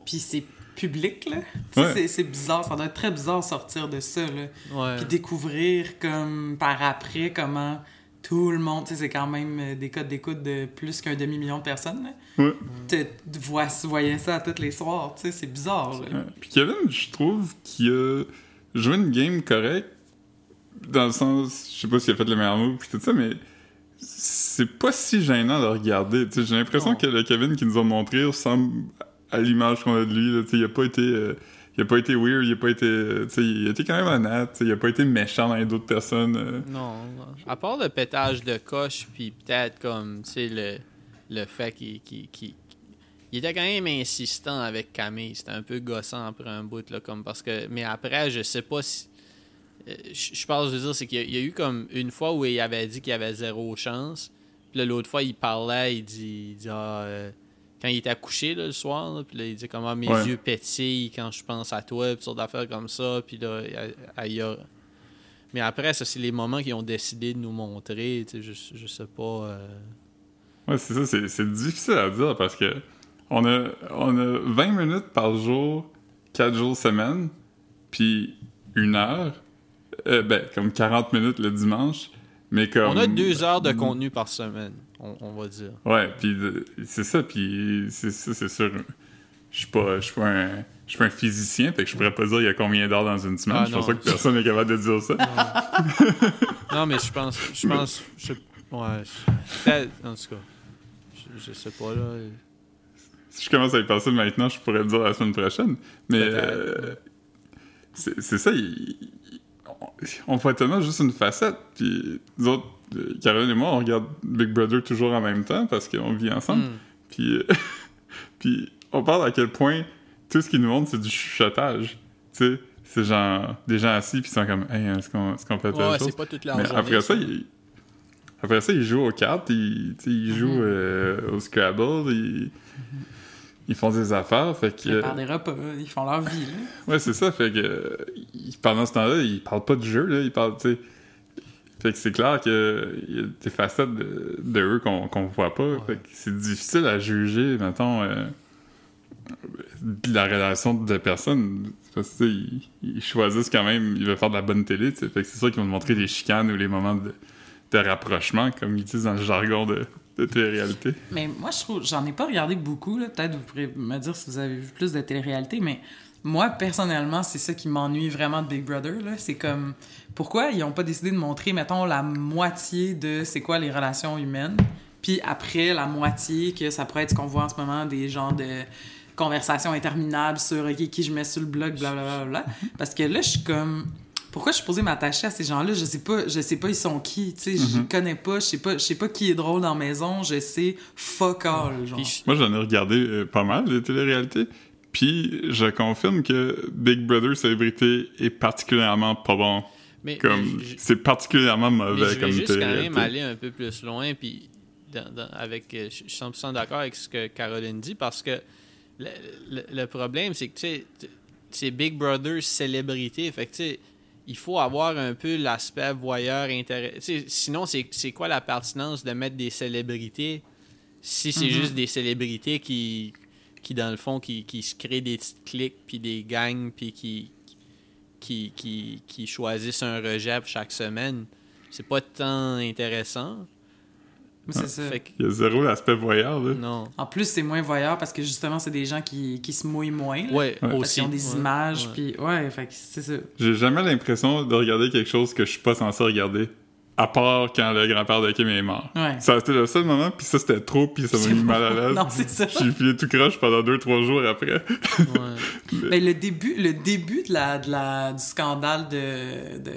puis c'est public, là. Ouais. c'est- bizarre. Ça doit être très bizarre sortir de ça, là. Puis découvrir, comme, par après, comment tout le monde... C'est quand même euh, des codes d'écoute de plus qu'un demi-million de personnes, là. Ouais. Vois, voyais ça tous les soirs. C'est bizarre, là. Ouais. Puis Kevin, je trouve qu'il a joué une game correcte dans le sens, je sais pas s'il a fait le meilleur move puis tout ça, mais c'est pas si gênant de regarder. J'ai l'impression que le Kevin qui nous a montré ressemble à l'image qu'on a de lui. Il a pas été, euh, il a pas été weird, il a pas été, euh, il a été quand même honnête. Il a pas été méchant dans les d'autres personnes. euh. Non, à part le pétage de coche, puis peut-être comme, tu sais, le, le fait qu'il il était quand même insistant avec Camille. C'était un peu gossant après un bout, là, comme parce que. Mais après, je sais pas si. Je pense, veux dire, c'est qu'il y, a- y a eu comme une fois où il avait dit qu'il avait zéro chance. Puis l'autre fois, il parlait, il dit, il dit ah, euh, quand il était couché là, le soir, là, puis là, il dit comment mes Ouais. yeux pétillent quand je pense à toi, puis sortes d'affaires comme ça. Puis là, il- il y a- mais après, ça, c'est les moments qu'ils ont décidé de nous montrer. Tu sais, je, je sais pas. euh, Ouais, c'est ça, c'est, c'est difficile à dire parce que on a, on a 20 minutes par jour, 4 jours semaine, puis une heure, euh, ben, comme 40 minutes le dimanche, mais comme... On a deux heures de contenu par semaine, on, on va dire. Ouais, puis c'est ça, puis c'est ça, c'est sûr. Je suis pas, pas un, je suis pas un physicien, fait que je pourrais pas dire il y a combien d'heures dans une semaine. Ah, je pense pas que personne est capable de dire ça. Non, mais je pense. Je pense. Je, ouais. je- En tout cas. Je, je sais pas, là. Si je commence à y penser maintenant, je pourrais le dire la semaine prochaine. Mais euh, c'est ça, il- on, voit tellement juste une facette. Puis nous autres, euh, Caroline et moi, on regarde Big Brother toujours en même temps parce qu'on vit ensemble. Hmm. Puis, puis on parle à quel point tout ce qu'ils nous montrent, c'est du chuchotage. Tu sais, c'est genre des gens assis puis ils sont comme, hey, est-ce qu'on est telle Ouais, c'est pas toute la Mais journée. après ça, il... après ça, ils jouent aux cartes, ils, ils jouent euh, au Scrabble, ils... ils font des affaires, fait que... Ils parlent des repas, ils font leur vie. là. Ouais, c'est ça, fait que euh, pendant ce temps-là, ils parlent pas de jeu, là, ils parlent, tu sais... Fait que c'est clair qu'il y a des facettes de, de eux qu'on qu'on voit pas, fait que c'est difficile à juger, mettons, euh, de la relation de personnes, parce que, ils, ils choisissent quand même, ils veulent faire de la bonne télé, fait que c'est sûr qu'ils vont te montrer les chicanes ou les moments de, de rapprochement, comme ils disent dans le jargon de, de télé-réalité. Mais moi, je trouve, j'en ai pas regardé beaucoup, là. Peut-être vous pourrez me dire si vous avez vu plus de télé-réalité, mais moi, personnellement, c'est ça qui m'ennuie vraiment de Big Brother. C'est comme, pourquoi ils ont pas décidé de montrer, mettons, la moitié de c'est quoi les relations humaines, puis après, la moitié que ça pourrait être ce qu'on voit en ce moment, des genres de conversations interminables sur OK, qui je mets sur le blog, blablabla. Bla, bla. Parce que là, je suis comme. Pourquoi je suis posé m'attacher à ces gens-là? Je sais pas, je sais pas ils sont qui, tu sais, je les connais pas, je sais pas, je sais pas qui est drôle dans la maison, je sais fuck all, genre. Moi, j'en ai regardé euh, pas mal, les télé-réalités. Puis, je confirme que Big Brother Célébrité est particulièrement pas bon. mais, Comme, mais c'est particulièrement mais mauvais je vais comme juste quand télé-réalité. même aller un peu plus loin, puis dans- dans- avec, euh, je suis 100% d'accord avec ce que Caroline dit, parce que le, le- le problème, c'est que, tu sais, c'est Big Brother célébrité, fait que, tu sais, il faut avoir un peu l'aspect voyeur intéressant. Sinon, c'est quoi la pertinence de mettre des célébrités si c'est juste des célébrités qui, qui dans le fond, qui, qui se créent des petites clics, puis des gangs, puis qui, qui, qui, qui choisissent un rejet chaque semaine? C'est pas tant intéressant. Mais c'est ça. Fait que, Il y a zéro l'aspect voyeur, là. non. En plus, c'est moins voyeur parce que justement, c'est des gens qui, qui se mouillent moins. là, Ouais, Ouais. Parce aussi. qu'ils ont des Ouais, images, ouais. puis ouais, fait que c'est ça. J'ai jamais l'impression de regarder quelque chose que je suis pas censé regarder. À part quand le grand-père de Kim est mort. Ouais. Ça a été le seul moment, puis ça, c'était trop, puis ça m'a mis mal à l'aise. Non, c'est ça. J'ai filé tout croche pendant deux, trois jours après. Ouais. Ben, le début, le début de la, de la, du scandale de, de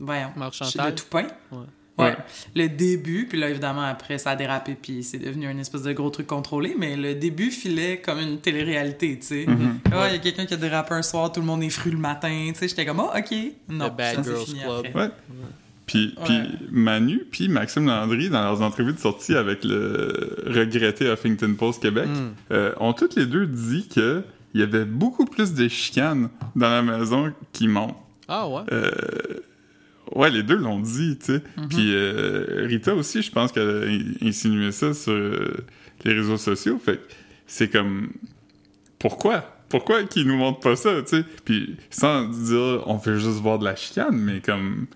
voyons, le Toupin. Ouais. Ouais. Ouais. Le début, puis là, évidemment, après, ça a dérapé, puis c'est devenu une espèce de gros truc contrôlé, mais le début filait comme une télé-réalité, tu sais. Mm-hmm. Ah, il y a quelqu'un qui a dérapé un soir, tout le monde est fru le matin, tu sais. J'étais comme, oh, OK. Non, The Bad ça, Girls fini Club. après. Ouais. Puis, Ouais. puis Manu, puis Maxime Landry, dans leurs entrevues de sortie avec le regretté Huffington Post Québec, Mm. euh, ont toutes les deux dit que il y avait beaucoup plus de chicanes dans la maison qui montent. Ah ouais? Euh, ouais, les deux l'ont dit, tu sais. Puis euh, Rita aussi, je pense qu'elle a in- insinué ça sur euh, les réseaux sociaux. Fait que c'est comme... Pourquoi? Pourquoi qu'ils nous montrent pas ça, tu sais? Puis sans dire on veut juste voir de la chicane, mais comme...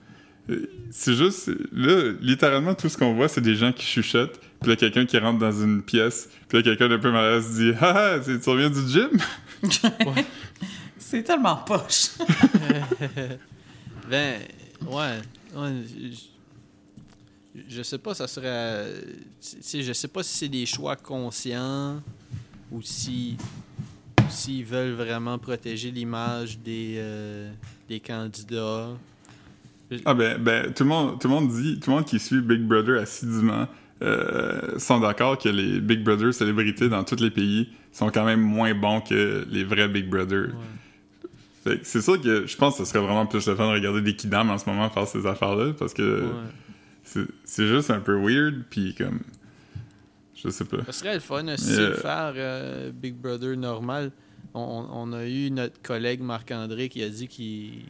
euh, C'est juste... Là, littéralement, tout ce qu'on voit, c'est des gens qui chuchotent. Puis là, quelqu'un qui rentre dans une pièce. Puis là, quelqu'un d'un peu mal à l'aise dit « Ah, ah, tu reviens du gym? C'est tellement poche. Ben, ouais. ouais, je, je sais pas, ça serait. je sais pas si c'est des choix conscients ou si. S'ils veulent vraiment protéger l'image des, euh, des candidats. » Ah ben, ben tout, le monde, tout le monde dit, tout le monde qui suit Big Brother assidûment euh, sont d'accord que les Big Brother célébrités dans tous les pays sont quand même moins bons que les vrais Big Brother. C'est sûr que je pense que ce serait vraiment plus le fun de regarder des kidams en ce moment faire ces affaires-là parce que Ouais. c'est c'est juste un peu weird puis comme je sais pas. Ça serait le fun aussi Yeah. de faire euh, Big Brother normal. On, a eu notre collègue Marc-André qui a dit qu'il-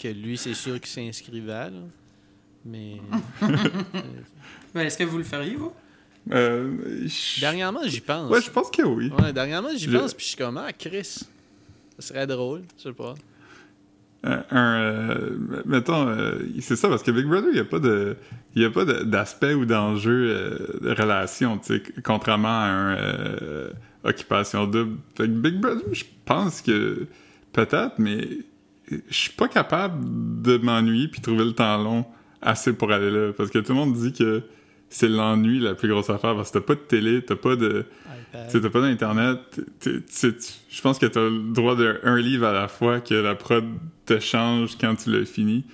que lui, c'est sûr qu'il s'inscrivait. là. Mais Ben, Est-ce que vous le feriez, vous? Euh, je- dernièrement, j'y pense. Ouais, je pense que oui. Ouais, dernièrement, j'y Je- pense, puis je suis comme, ah, Chris, ça serait drôle, je sais pas. un, un, euh, mettons, euh, c'est ça, parce que Big Brother, il n'y a pas de, il a pas d'aspect ou d'enjeu euh, de relation, tu sais, contrairement à un euh, occupation double. Fait que Big Brother, je pense que peut-être, mais je suis pas capable de m'ennuyer puis trouver le temps long assez pour aller là, parce que tout le monde dit que c'est l'ennui la plus grosse affaire, parce que t'as pas de télé, t'as pas de... iPad. Tu t'as pas d'internet. Je pense que t'as le droit d'un livre à la fois que la prod te change quand tu l'as fini.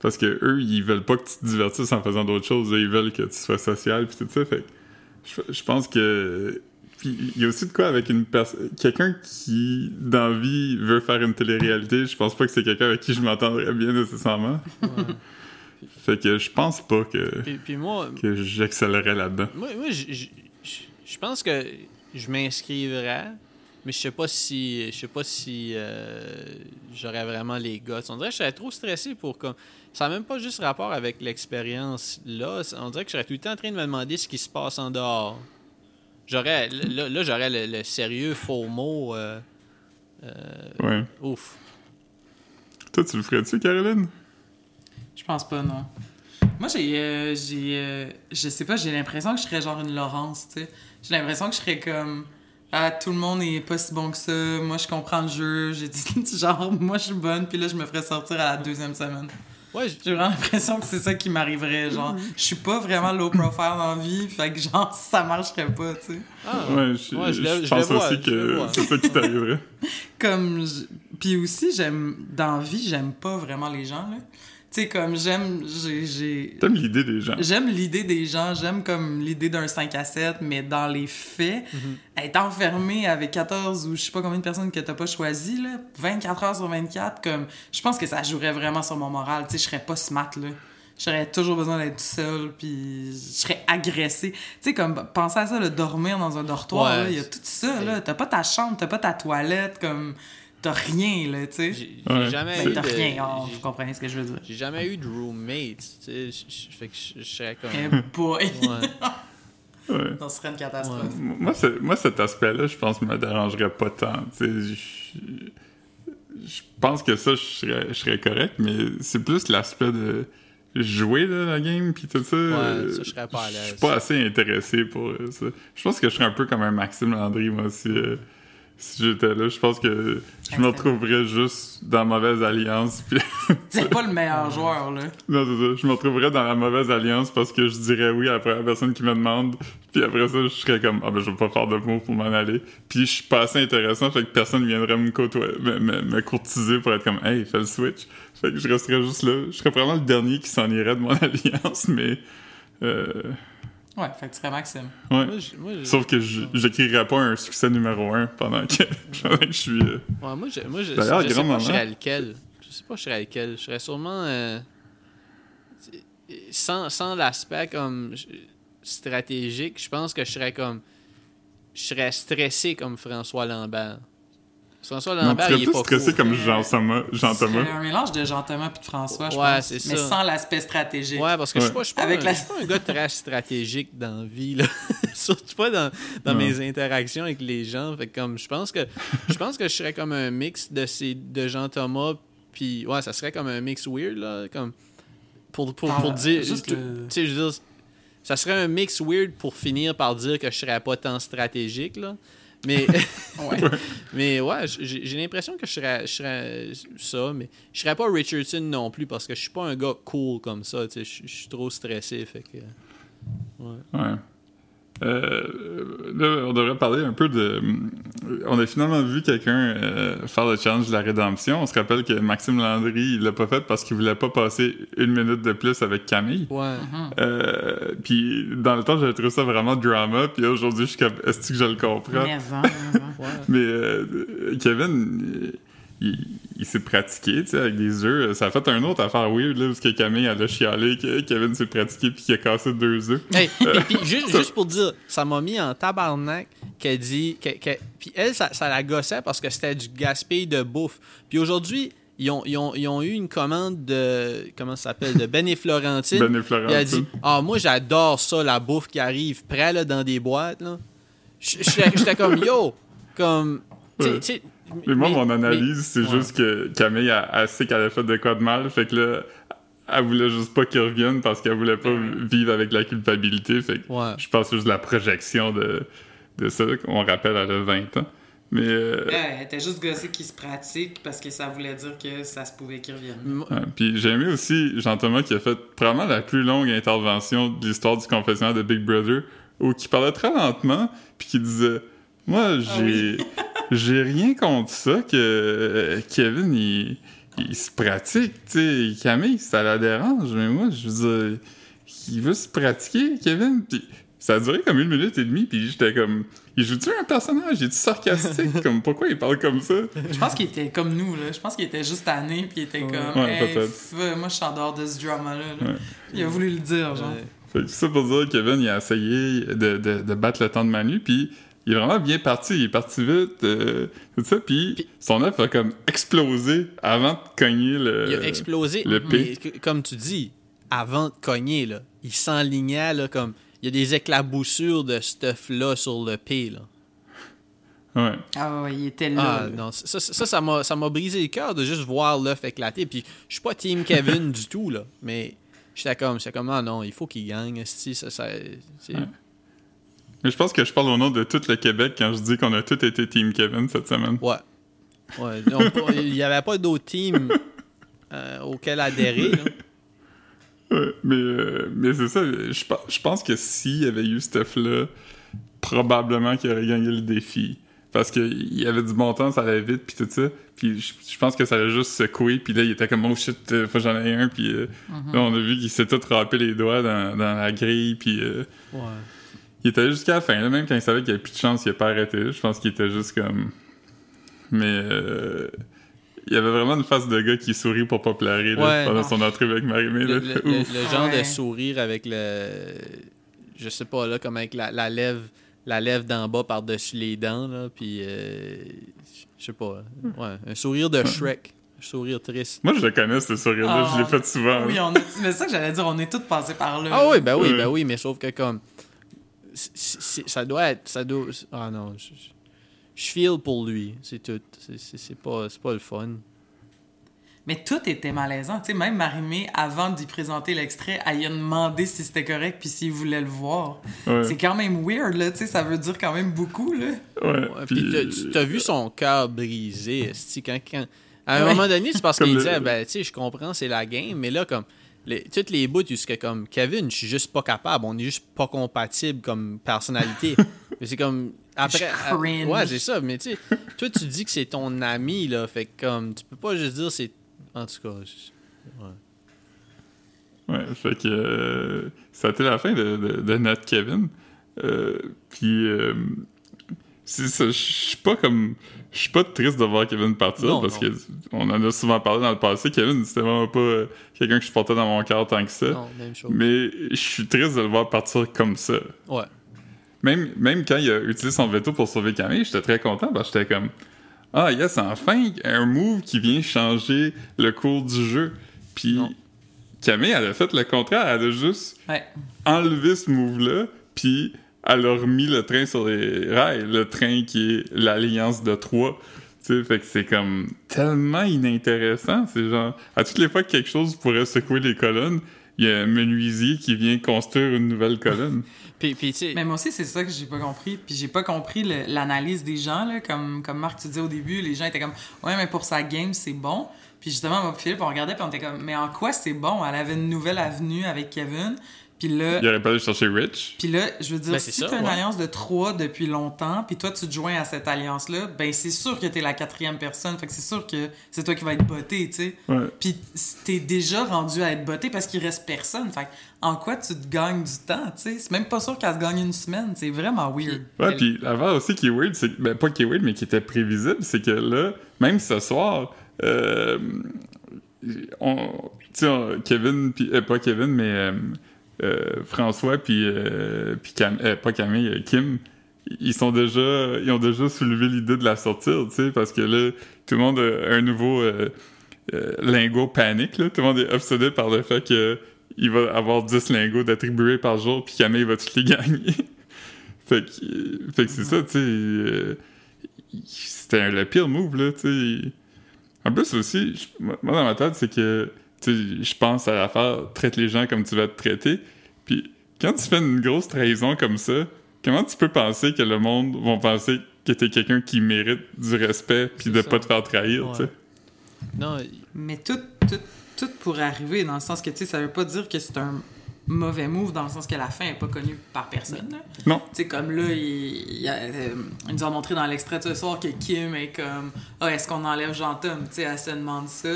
Parce que eux, ils veulent pas que tu te divertisses en faisant d'autres choses. Ils veulent que tu sois social puis tout ça. Fait je, pense que. Puis il y a aussi de quoi avec une personne. Quelqu'un qui, dans vie, veut faire une télé-réalité. Je pense pas que c'est quelqu'un avec qui je m'entendrais bien nécessairement. fait que je pense pas que, Puis, puis moi, que j'excellerais là-dedans. moi, moi je pense que je m'inscrivrais, mais je sais pas si je sais pas si euh, j'aurais vraiment les gars. On dirait que je serais trop stressé pour comme ça n'a même pas juste rapport avec l'expérience là. On dirait que je serais tout le temps en train de me demander ce qui se passe en dehors. J'aurais là, là, j'aurais le, le sérieux faux mot. euh, Ouais. ouf. Toi, tu le ferais-tu, Caroline? Je pense pas, non. Moi, j'ai. euh, j'ai euh, je sais pas, j'ai l'impression que je serais genre une Laurence, tu sais. J'ai l'impression que je serais comme. Ah, tout le monde est pas si bon que ça. Moi, je comprends le jeu. J'ai dit, genre, moi, je suis bonne, puis là, je me ferais sortir à la deuxième semaine. Ouais, J'ai vraiment l'impression que c'est ça qui m'arriverait. Genre, je suis pas vraiment low profile la vie, fait que, genre, ça marcherait pas, tu sais. ah, Ouais, je, Ouais, je je je pense vois, aussi que c'est ça qui t'arriverait. comme je- puis aussi j'aime dans la vie j'aime pas vraiment les gens là tu sais comme j'aime j'ai j'ai T'aimes l'idée des gens. j'aime l'idée des gens j'aime comme l'idée d'un 5 à 7 mais dans les faits être enfermé avec 14 ou je sais pas combien de personnes que t'as pas choisi là 24 heures sur 24 comme je pense que ça jouerait vraiment sur mon moral tu sais je serais pas smart là J'aurais toujours besoin d'être seul, puis je serais agressé. Tu sais, comme, pensez à ça, le dormir dans un dortoir, Ouais. il y a tout ça, là. T'as pas ta chambre, t'as pas ta toilette, comme, t'as rien, là, tu sais. j'ai Ouais. jamais Ben, eu t'as de- rien, oh, j'ai- vous comprenez ce que je veux dire. J'ai jamais eu de roommate, tu sais, je- je- fait que je je serais comme... Eh boy! Ouais. Ouais. Ça serait une catastrophe. Moi, moi, cet aspect-là, je pense, me dérangerait pas tant. Tu sais, je, je pense que ça, je serais, je serais correct, mais c'est plus l'aspect de jouer là, la game puis tout ça. euh, ça, je serais pas à Je l'aise. suis pas assez intéressé pour ça. Je pense que je serais un peu comme un Maxime Landry, moi, si, euh, si j'étais là. Je pense que je me retrouverais juste dans la mauvaise alliance. Puis C'est pas le meilleur joueur, là. Non, c'est ça. Je me retrouverais dans la mauvaise alliance parce que je dirais oui à la première personne qui me demande. Puis après ça, je serais comme, ah ben, je vais pas faire de mots pour m'en aller. Puis je suis pas assez intéressant, fait que personne viendrait me côtoyer, me, me, me courtiser pour être comme, hey, fais le switch. Fait que je resterais juste là. Je serais vraiment le dernier qui s'en irait de mon alliance, mais. Euh, Ouais, fait que tu serais Maxime. ouais. Moi, je- moi, je- Sauf que je- j'écrirais pas un succès numéro un pendant que, pendant que je suis. euh, Ouais, moi, je, moi, je, je sais pas je serais lequel. Je sais pas je serais lequel. Je serais sûrement... euh, sans sans l'aspect comme stratégique, je pense que je serais comme... Je serais stressé comme François Lambert. François Non, Lambert, serais il est pas stressé cool. comme Jean-Thomas. Jean-Thomas. C'est un mélange de Jean-Thomas puis de François, je Ouais, pense. c'est Mais ça. sans l'aspect stratégique. Ouais, parce que je suis pas, je suis pas, Avec un, la- je suis pas un gars très stratégique dans la vie, là. Surtout pas dans, dans Non. mes interactions avec les gens. Fait que comme, je pense que je pense que je serais comme un mix de ces de Jean Thomas, puis ouais, ça serait comme un mix weird, là. Comme, pour, pour, pour Ah, dire. juste tu sais, je veux dire, ça serait un mix weird pour finir par dire que je serais pas tant stratégique, là. Mais. Ouais. Mais ouais, j'ai l'impression que je serais, je serais ça, mais je serais pas Richardson non plus parce que je suis pas un gars cool comme ça, tu sais, je je suis trop stressé, fait que... Ouais. Euh, là, on devrait parler un peu de. On a finalement vu quelqu'un euh, faire le challenge de la rédemption. On se rappelle que Maxime Landry, il l'a pas fait parce qu'il voulait pas passer une minute de plus avec Camille. Ouais. Euh, puis dans le temps, j'avais trouvé ça vraiment drama. Puis aujourd'hui, je suis comme, est-ce que je le comprends? Mais en, mais en. Ouais. Mais euh, Kevin, euh, il, il s'est pratiqué, tu sais, avec des œufs. Ça a fait un autre affaire weird, là, parce que Camille, elle a chialé que Kevin s'est pratiqué puis qu'il a cassé deux œufs. Hey, et puis juste, juste pour dire, ça m'a mis en tabarnak qu'elle dit. que- que- puis elle, ça, ça la gossait parce que c'était du gaspille de bouffe. Puis aujourd'hui, ils ont, ils, ont, ils ont eu une commande de. Comment ça s'appelle De Ben et Florentine. Ben et elle a dit Florentine. Ah, moi, j'adore ça, la bouffe qui arrive prêt là, dans des boîtes. là. J'étais comme Yo, comme. Ouais. Mais moi, mais- mon analyse, c'est ouais. juste que Camille, elle, elle sait qu'elle a fait de quoi de mal. Fait que là, elle voulait juste pas qu'il revienne parce qu'elle voulait pas vivre avec la culpabilité. Fait que Ouais. je pense que c'est juste la projection de, de ça. On rappelle, elle a 20 ans. Mais euh, Ouais, elle était juste gossée qui se pratique parce que ça voulait dire que ça se pouvait qu'il revienne. Ouais, puis j'ai aimé aussi Jean-Thomas qui a fait probablement la plus longue intervention de l'histoire du confessionnal de Big Brother, où qui parlait très lentement, puis qui disait Moi, j'ai j'ai rien contre ça que euh, Kevin, il, il se pratique. Tu sais, Camille, ça la dérange, mais moi, je veux dire, il veut se pratiquer, Kevin. Puis ça a duré comme une minute et demie, puis j'étais comme Il joue-tu un personnage? Il est sarcastique? Comme pourquoi il parle comme ça? Je pense qu'il était comme nous, là. Je pense qu'il était juste tanné, puis il était comme, Ouais, hey, peut-être. f- moi, je suis en dehors de ce drama-là. là. Ouais. Il a voulu le dire, genre. Ouais. Fait que ça pour dire que Kevin, il a essayé de, de, de battre le temps de Manu, puis il est vraiment bien parti. Il est parti vite, euh, tout ça, puis son œuf a comme explosé avant de cogner le... Il a explosé. le mais comme tu dis, avant de cogner, là, il s'enlignait là, comme. Il y a des éclaboussures de stuff-là sur le P. Là. Ouais. Ah ouais, il était là. Ah là. non, ça, ça, m'a, ça m'a brisé le cœur de juste voir l'œuf éclater. Puis je suis pas Team Kevin du tout, là. Mais j'étais comme, j'étais comme, ah non, il faut qu'il gagne. esti, Ça, ça, c'est- Ouais. Mais je pense que je parle au nom de tout le Québec quand je dis qu'on a tous été Team Kevin cette semaine. Ouais. Ouais. il n'y avait pas d'autres teams euh, auxquels adhérer. là. Ouais, mais euh, mais c'est ça, je, je pense que s'il y avait eu ce stuff-là, probablement qu'il aurait gagné le défi. Parce qu'il y avait du bon temps, ça allait vite, puis tout ça. Puis je, pense que ça allait juste secoué, puis là, il était comme « Oh shit, euh, faut que j'en ai un », puis euh, là, on a vu qu'il s'est tout râpé les doigts dans, dans la grille, puis euh, Ouais. Il était jusqu'à la fin, là, même quand il savait qu'il n'y avait plus de chance, il a pas arrêté. Je pense qu'il était juste comme... Mais... euh, il y avait vraiment une face de gars qui sourit pour pas pleurer là, Ouais. pendant son entrevue avec Marie-Mé. Le, le- le- Ouf. le genre Ouais. de sourire avec le. Je sais pas, là, comme avec la, la lèvre. La lèvre d'en bas par-dessus les dents, là, puis euh, je sais pas, ouais, un sourire de Shrek, un sourire triste. Moi, je le connais, ce sourire-là. Ah. Je l'ai fait souvent. Oui, on a... mais c'est ça que j'allais dire, on est tous passés par là. Ah oui, ben oui, Ouais. ben oui, mais sauf que comme ça doit être, ça doit, ah non, je, je- je feel pour lui, c'est tout, c'est- c'est c'est pas, c'est pas le fun. Mais tout était malaisant. Tu sais, même Marimé, avant d'y présenter l'extrait, elle lui a demandé si c'était correct puis s'il voulait le voir. Ouais. C'est quand même weird, là. Tu sais, ça veut dire quand même beaucoup, là. Ouais. Ouais, puis- tu t'as vu son cœur brisé, quand, quand- à un Ouais. moment donné, c'est parce qu'il le- disait, ben, tu sais, je comprends, c'est la game, mais là, comme, les, toutes les bouts, jusqu'à comme, Kevin, je suis juste pas capable, on est juste pas compatible comme personnalité. mais c'est comme, après. Je cringe. euh, ouais, c'est ça, mais tu sais, toi, tu dis que c'est ton ami, là, fait que, comme, tu peux pas juste dire c'est. En tout cas, je- Ouais, fait que euh, ça a été la fin de, de, de notre Kevin. Euh, puis euh, je suis pas comme je suis pas triste de voir Kevin partir Non, parce non. que on en a souvent parlé dans le passé. Kevin, c'était vraiment pas euh, quelqu'un que je portais dans mon cœur tant que ça. non, même chose. Mais je suis triste de le voir partir comme ça. Ouais. Même, même quand il a utilisé son veto pour sauver Camille, j'étais très content parce que j'étais comme Ah yes, enfin un move qui vient changer le cours du jeu. Puis Non. Camille, elle a fait le contraire, elle a juste Ouais. enlevé ce move-là, puis elle a remis le train sur les rails, le train qui est l'alliance de trois. Tu sais, fait que c'est comme tellement inintéressant. C'est genre, à toutes les fois que quelque chose pourrait secouer les colonnes, il y a un menuisier qui vient construire une nouvelle colonne. Puis, puis tu sais, Mais moi aussi, c'est ça que j'ai pas compris. Puis j'ai pas compris l'analyse des gens, là. Comme, comme Marc, tu disais au début, les gens étaient comme, ouais, mais pour sa game, c'est bon. Puis justement, moi, Philippe, on regardait, puis on était comme, mais en quoi c'est bon? Elle avait une nouvelle avenue avec Kevin. Puis là, Il aurait pas allé chercher Rich. Puis là, je veux dire, Ben, si t'as une ouais. alliance de trois depuis longtemps, puis toi, tu te joins à cette alliance-là, ben c'est sûr que t'es la quatrième personne. Fait que c'est sûr que c'est toi qui vas être botté, tu sais. Ouais. Puis t'es déjà rendu à être botté parce qu'il reste personne. Fait que en quoi tu te gagnes du temps, tu sais? C'est même pas sûr qu'elle se gagne une semaine. C'est vraiment weird. Ouais, Elle- puis l'affaire aussi qui est weird, c'est que- ben pas qui est weird, mais qui était prévisible, c'est que là, même ce soir, euh, on, tu sais, on- Kevin, puis euh, pas Kevin, mais euh, euh, François, puis euh, euh, pas Camille, euh, Kim, ils sont déjà, ils ont déjà soulevé l'idée de la sortir, tu sais, parce que là, tout le monde a un nouveau lingot panique, tout le monde est obsédé par le fait que il va avoir 10 lingots d'attribués par jour, puis Camille va tous les gagner? Fait que, fait que c'est ça, tu sais. c'était le pire move, là, tu sais. En plus, aussi, moi, dans ma tête, c'est que, je pense à l'affaire « traite les gens comme tu vas être traité », puis quand tu fais une grosse trahison comme ça, comment tu peux penser que le monde va penser que t'es quelqu'un qui mérite du respect puis de ça. pas te faire trahir, tu sais? Non, Mais tout, tout, tout pourrait arriver dans le sens que, tu sais, ça veut pas dire que c'est un mauvais move dans le sens que la fin est pas connue par personne. là. Non. Tu sais, comme là, il, a, euh, ils nous ont montré dans l'extrait de ce soir que Kim est comme Ah, est-ce qu'on enlève Jean-Tom Tu sais, elle se demande ça.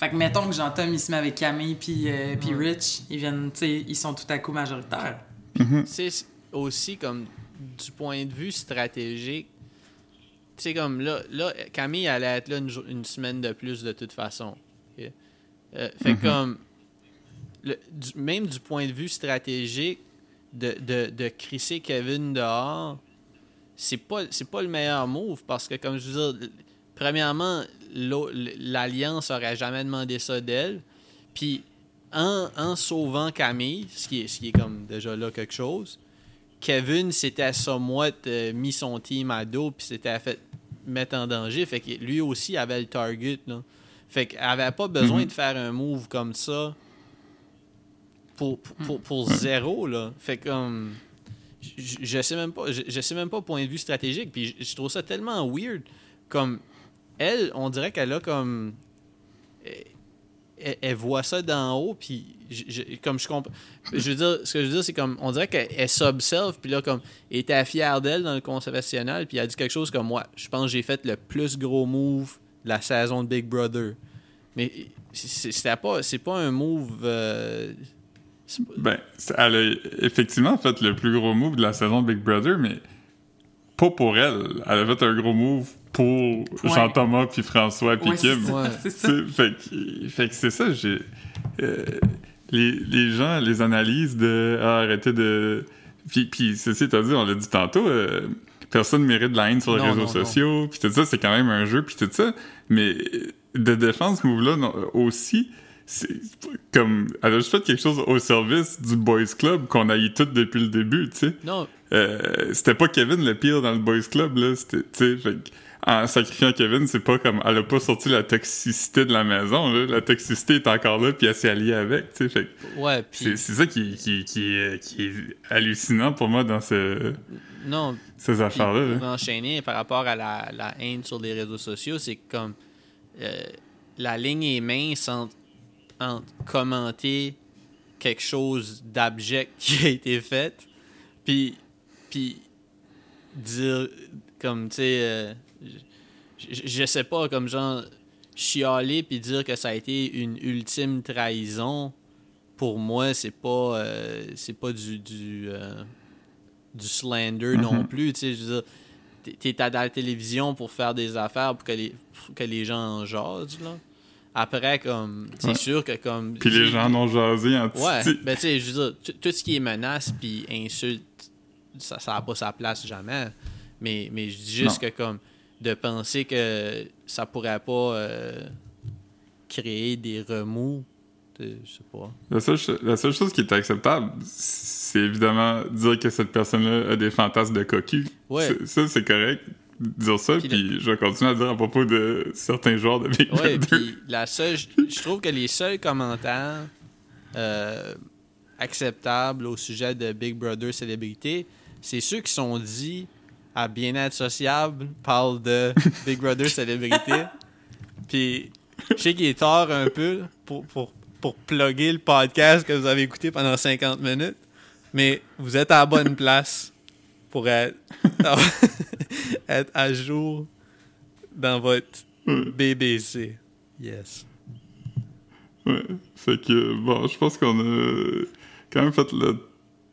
Fait que mettons que Jean-Tom, il se met avec Camille puis euh, puis Rich, ils viennent, tu sais, ils sont tout à coup majoritaires. c'est aussi comme du point de vue stratégique. Tu sais, comme là, là, Camille allait être là une, jour- une semaine de plus de toute façon. Euh, fait que comme, le- du- même du point de vue stratégique, de, de, de crisser Kevin dehors, c'est pas, c'est pas le meilleur move parce que, comme je veux dire, premièrement, l'Alliance aurait jamais demandé ça d'elle. Puis, en, en sauvant Camille, ce qui, est, ce qui est comme déjà là quelque chose, Kevin s'était somewhat euh, mis son team à dos puis s'était fait mettre en danger. Fait que lui aussi avait le target. Là. Fait qu'elle avait pas besoin Mhm. de faire un move comme ça pour, pour, pour, pour zéro. Là. Fait que, comme. Je, je sais même pas. Je, je sais même pas point de vue stratégique. Puis je, je trouve ça tellement weird. Comme elle, on dirait qu'elle a comme. Elle, voit ça d'en haut, puis comme je comprends. Je veux dire, ce que je veux dire, c'est comme. On dirait qu'elle elle s'observe, puis là, comme. Était fière d'elle dans le conservationnel, puis elle a dit quelque chose comme moi. Je pense que j'ai fait le plus gros move de la saison de Big Brother. Mais c'est- pas. Pas un move. euh, Ben, elle a effectivement fait le plus gros move de la saison de Big Brother, mais pas pour elle. Elle a fait un gros move pour Jean-Thomas, puis François, puis Ouais, c'est Kim. ça, Ouais. c'est ça. Fait, que, fait que c'est ça, j'ai. euh, les, les gens, les analyses de. Ah, arrêtez de. Puis, puis ceci étant dit, on l'a dit tantôt, euh, personne mérite de la haine sur les Non, réseaux non, sociaux, puis tout ça, c'est quand même un jeu, puis tout ça. Mais de défendre ce move-là aussi, c'est comme. Elle a juste fait quelque chose au service du Boys Club qu'on haït tout depuis le début, tu sais. Non, Euh, c'était pas Kevin le pire dans le Boys Club, là. C'était, tu sais, fait que, en sacrifiant Kevin, c'est pas comme, elle a pas sorti la toxicité de la maison, là. La toxicité est encore là, puis elle s'est alliée avec, tu sais. Fait ouais, puis. c'est, ça qui, qui, qui, est, qui est hallucinant pour moi dans ce, Non, ces affaires-là. là. enchaîner par rapport à la, la haine sur les réseaux sociaux, c'est comme euh, la ligne est mince entre, entre commenter quelque chose d'abject qui a été fait, puis, puis dire comme tu sais, euh, je, sais pas, comme genre chialer puis dire que ça a été une ultime trahison. Pour moi, c'est pas euh, c'est pas du du euh, du slander non Mhm. plus. Tu sais, je veux dire, t'es- à la télévision pour faire des affaires pour que les, pour que les gens en jasent, là. Après, comme, c'est Ouais. sûr que comme... Puis les gens en ont jasé en Ouais, ben tu sais, je veux dire, tout- ce qui est menace puis insulte, ça ça n'a pas sa place jamais. Mais, mais je dis juste Non. que comme, de penser que ça pourrait pas euh, créer des remous, sais, je sais pas. La seule, cho- la seule chose qui est acceptable, c'est évidemment dire que cette personne-là a des fantasmes de cocu. Ouais. C'est- Ça, c'est correct. Dire ça, Puis puis je vais continuer à dire à propos de certains genres de Big Ouais, Brother. puis la seule, je je trouve que les seuls commentaires euh, acceptables au sujet de Big Brother célébrité, c'est ceux qui sont dits à bien-être sociable, parlent de Big Brother célébrité. Puis je sais qu'il est tard un peu pour, pour, pour plugger le podcast que vous avez écouté pendant 50 minutes, mais vous êtes à la bonne place pour être, être à jour dans votre BBC. Yes. Ouais. Fait que, bon, je pense qu'on a quand même fait le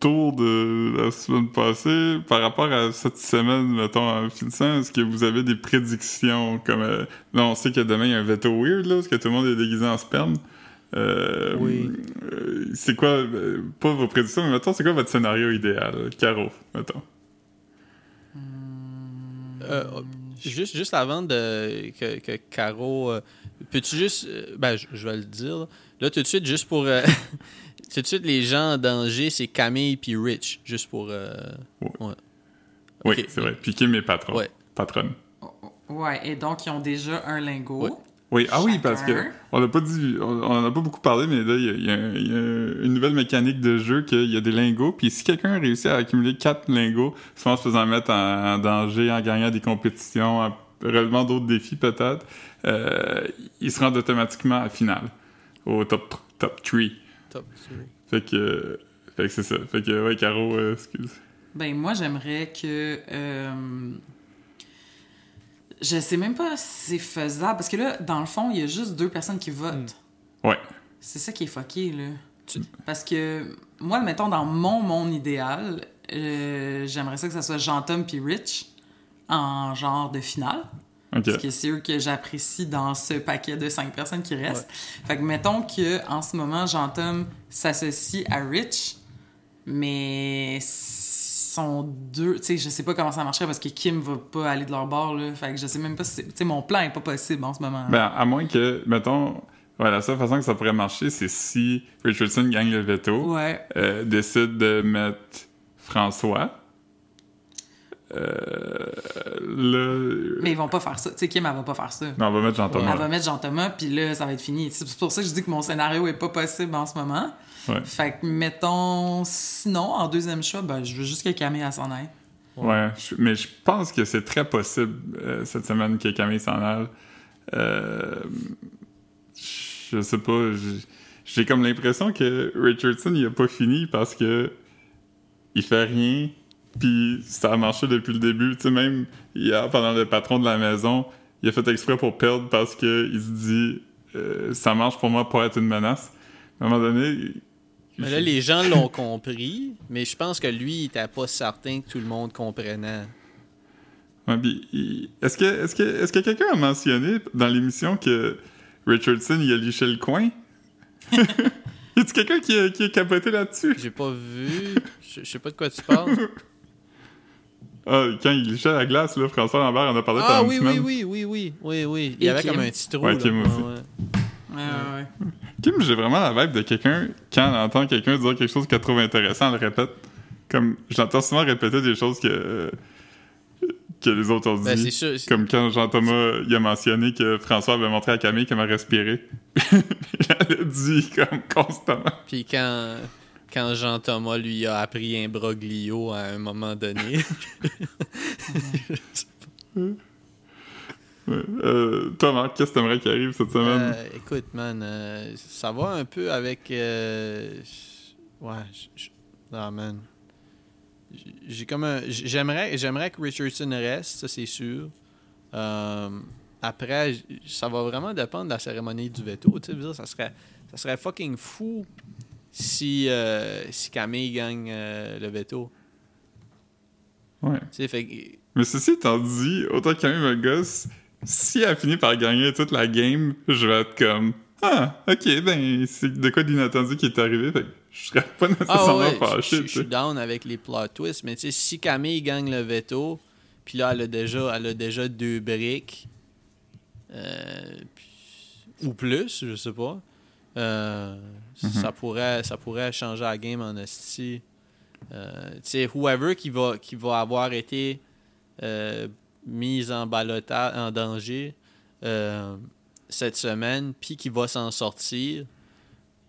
tour de la semaine passée. Par rapport à cette semaine, mettons, en finissant, est-ce que vous avez des prédictions comme... euh, là, on sait que demain, il y a un veto weird, là, parce que tout le monde est déguisé en sperme. Euh, Oui. euh, c'est quoi, euh, pas vos prédictions, mais mettons, c'est quoi votre scénario idéal? Caro, mettons? Juste, juste avant de, que, que Caro. Peux-tu juste. ben, je, je vais le dire. Là, Là, tout de suite, juste pour. tout de suite, les gens en danger, c'est Camille puis Rich. Juste pour. euh, Ouais. ouais. Oui, c'est vrai. Puis Kim est patron. Ouais. Patronne. Ouais, et donc ils ont déjà un lingot. Ouais. Oui, ah oui, parce que on n'a pas dit, on on en a pas beaucoup parlé, mais là, il y a, y y une nouvelle mécanique de jeu qu'il y a des lingots, puis si quelqu'un réussit à accumuler quatre lingots, souvent en se faisant mettre en, en danger, en gagnant des compétitions, en relevant d'autres défis peut-être, euh, il se rend automatiquement à la finale, au top, top 3. Fait que, fait que c'est ça. Fait que, ouais, Caro, euh, excuse. Ben moi j'aimerais que euh, je sais même pas si c'est faisable parce que là dans le fond il y a juste deux personnes qui votent. Ouais. C'est ça qui est fucké là. Tu- Parce que moi mettons dans mon monde idéal, euh, j'aimerais ça que ça soit Jean-Tom puis Rich en genre de finale. Ok. Parce que c'est eux que j'apprécie dans ce paquet de cinq personnes qui restent. Fait que mettons que en ce moment, Jean-Tom s'associe à Rich, mais sont deux. Tu sais, je sais pas comment ça marcherait parce que Kim va pas aller de leur bord, là. Fait que je sais même pas si. Tu sais, mon plan est pas possible en ce moment. Ben, à moins que, mettons, ouais, la seule façon que ça pourrait marcher, c'est si Richardson gagne le veto. ouais. euh, décide de mettre François. Euh, le... Mais ils vont pas faire ça. Tu sais, Kim, elle va pas faire ça. Non, on va mettre Jean-Thomas. Elle va mettre Jean-Thomas, puis là, ça va être fini. C'est pour ça que je dis que mon scénario est pas possible en ce moment. Ouais. Fait que, mettons, sinon, en deuxième choix, ben, je veux juste que Camille elle s'en aille. Ouais, je- mais je pense que c'est très possible euh, cette semaine que Camille s'en aille. Euh, je sais pas, j'ai- j'ai comme l'impression que Richardson il a pas fini parce que il fait rien, puis ça a marché depuis le début. Tu sais, même hier, pendant le patron de la maison, il a fait exprès pour perdre parce que il se dit euh, ça marche pour moi pour être une menace. À un moment donné, Mais là, les gens l'ont compris, mais je pense que lui, il était pas certain que tout le monde comprenait. Ouais, puis, il- est-ce que, est-ce que, est-ce que quelqu'un a mentionné dans l'émission que Richardson, il a liché le coin? y a-tu quelqu'un qui a, qui a capoté là-dessus? J'ai pas vu. Je je sais pas de quoi tu parles. Ah, quand il lichait la glace, là, François Lambert en a parlé Ah pendant une oui, semaine. oui, oui, oui, oui, oui, oui. Il y Et avait Kim? comme un petit trou. Ouais, là. Kim aussi. Ouais, ouais. Ouais. Kim, j'ai vraiment la vibe de quelqu'un, quand on entend quelqu'un dire quelque chose qu'elle trouve intéressant, elle le répète. Comme, j'entends souvent répéter des choses que, euh, que les autres ont dit. Ben, c'est sûr. Comme quand Jean-Thomas il a mentionné que François avait montré à Camille comment respirer. Elle a dit comme constamment. Puis quand, quand Jean-Thomas lui a appris un broglio à un moment donné. Ouais. Euh, toi, Marc, qu'est-ce que t'aimerais qu'il arrive cette semaine? Euh, écoute, man, euh, ça va un peu avec. euh, ouais, j- j- ah, man. J'ai comme un. J'aimerais, j'aimerais que Richardson reste, ça c'est sûr. Euh, après, ça va vraiment dépendre de la cérémonie du veto. Tu sais, je veux dire, ça serait, ça serait fucking fou si, euh, si Camille gagne euh, le veto. Ouais. Fait Mais ceci étant dit, autant que Camille me gosse, si elle finit par gagner toute la game, je vais être comme Ah, ok, ben, c'est de quoi d'inattendu qui est arrivé, fait que je serais pas Ah nécessairement ouais, je- fâché, je suis down avec les plot twists, mais tu sais, si Camille gagne le veto, puis là, elle a déjà, elle a déjà deux briques, euh, ou plus, je sais pas, euh, Mhm. ça, pourrait, ça pourrait changer la game en esti. Euh, tu sais, whoever qui va, qui va avoir été euh, mise en balotage, en danger euh, cette semaine, puis qui va s'en sortir,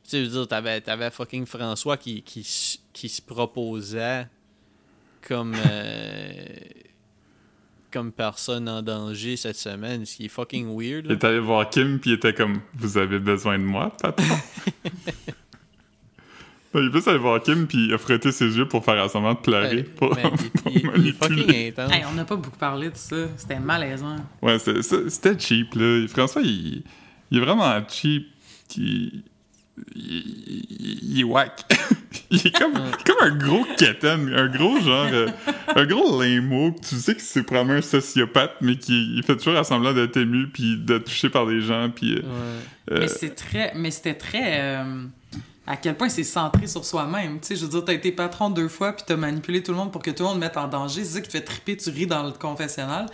tu sais, je veux dire, t'avais, t'avais fucking François qui, qui, qui se proposait comme, euh, comme personne en danger cette semaine, ce qui est fucking weird. Il là. est allé voir Kim, puis il était comme Vous avez besoin de moi, patron? Non, il peut aller voir Kim, puis il a frotté ses yeux pour faire semblant de pleurer. Ouais, pour, mais il, il- pour il est fucking manipuler. intense. Hey, on n'a pas beaucoup parlé de ça. C'était malaisant. Ouais, c'était cheap, là. François, il, il est vraiment cheap. Il, il, est whack. il est comme, comme un gros keten, un gros genre, euh, un gros limo tu sais que c'est probablement un sociopathe, mais qui il fait toujours semblant d'être ému, puis d'être touché par des gens, puis... euh, Mais c'est très. Mais c'était très. euh, à quel point c'est centré sur soi-même. Tu sais, je veux dire, t'as été patron deux fois, puis t'as manipulé tout le monde pour que tout le monde mette en danger. C'est ça qui te fait triper, tu ris dans le confessionnal.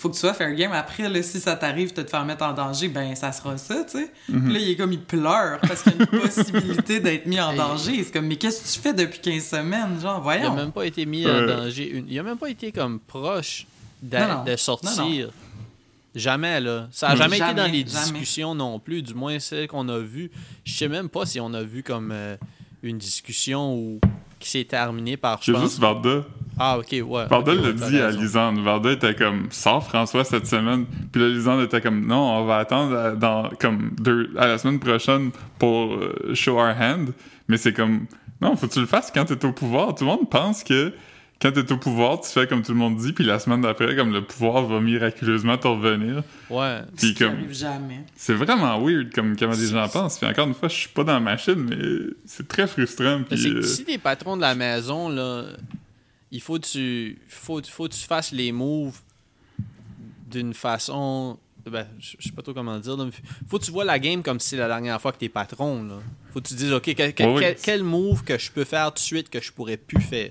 Faut que tu sois fair game. Après, là, si ça t'arrive de te faire mettre en danger, ben ça sera ça, tu sais. Mhm. Puis Là, il est comme, il pleure parce qu'il y a une possibilité d'être mis en danger. C'est comme, mais qu'est-ce que tu fais depuis 15 semaines? Genre, Il a voyons. même pas été mis en danger. une- Il a même pas été comme proche d'a- Non, non. de sortir. Jamais, là. Ça a Hmm. jamais, été dans les jamais. discussions non plus, du moins celles qu'on a vues. Je sais même pas si on a vu comme euh, une discussion où qui s'est terminée par, pense... juste Varda. Ah, ok, ouais. Varda ok, l'a ouais, t'as dit à. Lisande. Varda était comme, sors François cette semaine. Puis là, Lisande était comme, non, on va attendre à, dans, comme deux, à la semaine prochaine pour euh, show our hand. Mais c'est comme, non, faut que tu le fasses quand t'es au pouvoir. Tout le monde pense que quand t'es au pouvoir, tu fais comme tout le monde dit, puis la semaine d'après, comme le pouvoir va miraculeusement te revenir. Ouais. Puis comme, jamais. c'est vraiment weird comme comment les gens pensent. Puis encore une fois, je suis pas dans la machine, mais c'est très frustrant. Mais Puis, euh, si t'es patron de la maison, là, il faut que tu, faut, faut que tu fasses les moves d'une façon. Ben, je sais pas trop comment dire. là, mais faut que tu vois la game comme si c'est la dernière fois que t'es patron. Là. Faut que tu te dises, OK, quel, quel move que je peux faire tout de suite que je pourrais plus faire?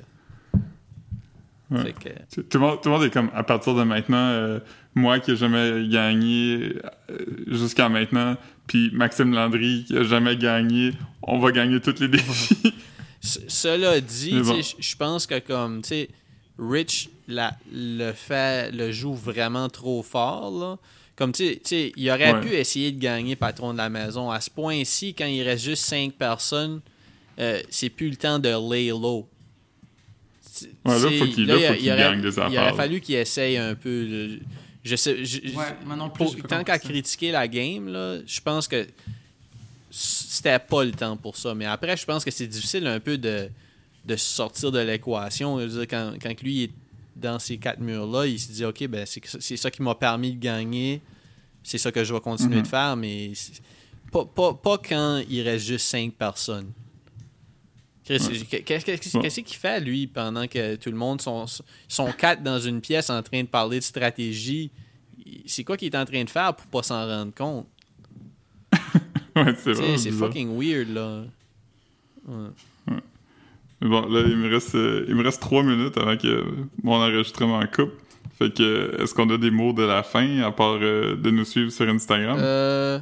Ouais. Fait que- Tout le, monde, tout le monde est comme, à partir de maintenant, euh, moi qui ai jamais gagné euh, jusqu'à maintenant, puis Maxime Landry qui a jamais gagné, on va gagner tous les défis. Ce- Cela dit, bon. je pense que comme, tu sais, Rich la, le fait, le joue vraiment trop fort, là. Comme, tu sais- tu sais, il aurait Ouais. pu essayer de gagner patron de la maison. À ce point-ci, quand il reste juste 5 personnes, euh, c'est plus le temps de lay low. Ouais, là, faut qu'il- là, là, il- faut il qu'il aurait- gagne des Il aurait fallu qu'il essaye un peu. Je sais, je- je- Ouais, moi non plus, pour- tant qu'à critiquer la game, là, je pense que c'était pas le temps pour ça. Mais après, je pense que c'est difficile un peu de, de sortir de l'équation. Quand, quand lui est dans ces quatre murs-là, il se dit OK, ben c'est ça qui m'a permis de gagner. C'est ça que je vais continuer Mhm. de faire, mais pas, pas, pas quand il reste juste cinq personnes. Qu'est-ce qu'il fait, lui, pendant que tout le monde sont, sont quatre dans une pièce en train de parler de stratégie? C'est quoi qu'il est en train de faire pour pas s'en rendre compte? ouais, c'est fucking weird, là. Ouais. Mais Bon, là, il me reste, euh, il me reste trois minutes avant que mon enregistrement coupe. Fait que, est-ce qu'on a des mots de la fin, à part euh, de nous suivre sur Instagram? Euh,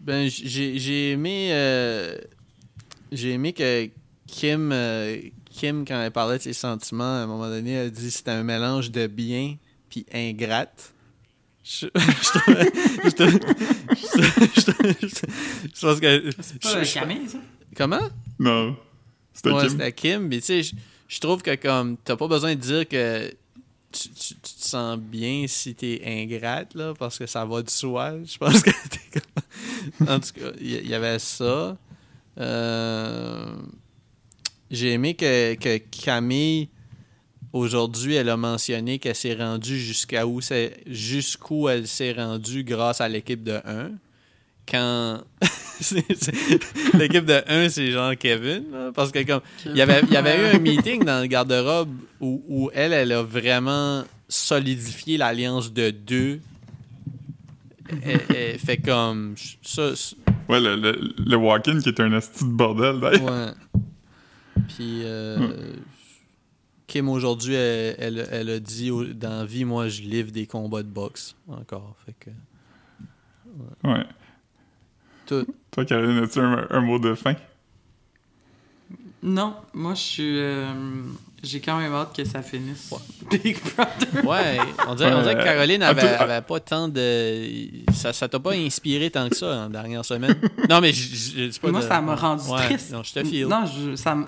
ben, j'ai aimé. j'ai aimé que Kim, Kim, quand elle parlait de ses sentiments, à un moment donné, elle dit que c'était un mélange de bien puis ingrate. Je, je pense que. C'est pas je- Camille, ça? Comment? Non. C'était Ouais, Kim? c'était Kim. Mais tu sais, je, je trouve que comme t'as pas besoin de dire que tu, tu- tu te sens bien si t'es ingrate, là, parce que ça va de soi. Je pense que t'es comme... En tout cas, il y, il y avait ça. Euh, J'ai aimé que, que Camille, aujourd'hui, elle a mentionné qu'elle s'est rendue jusqu'à où c'est jusqu'où elle s'est rendue grâce à l'équipe de 1. Quand l'équipe de 1, c'est genre Kevin, là, parce que comme il y avait, il y avait eu un meeting dans le garde-robe où, où elle, elle a vraiment solidifié l'alliance de deux. Fait comme ça. ça- Ouais, le, le, le walk-in qui est un asti de bordel, d'ailleurs. Ouais. Puis euh, Kim aujourd'hui, elle, elle, elle a dit dans la vie, moi je livre des combats de boxe encore. Fait que Ouais. tout. Toi, Caroline, as-tu un, un mot de fin? Non, moi, je suis... euh, J'ai quand même hâte que ça finisse. Big Brother. Ouais, on dirait, on dirait que Ouais. Caroline À avait, tout- avait pas tant de. Ça, ça t'a pas inspiré tant que ça en dernière semaine? Non, mais je- je je dis pas Moi, de- ça m'a rendu Ouais, triste. Non, je te file. Non, je, ça me-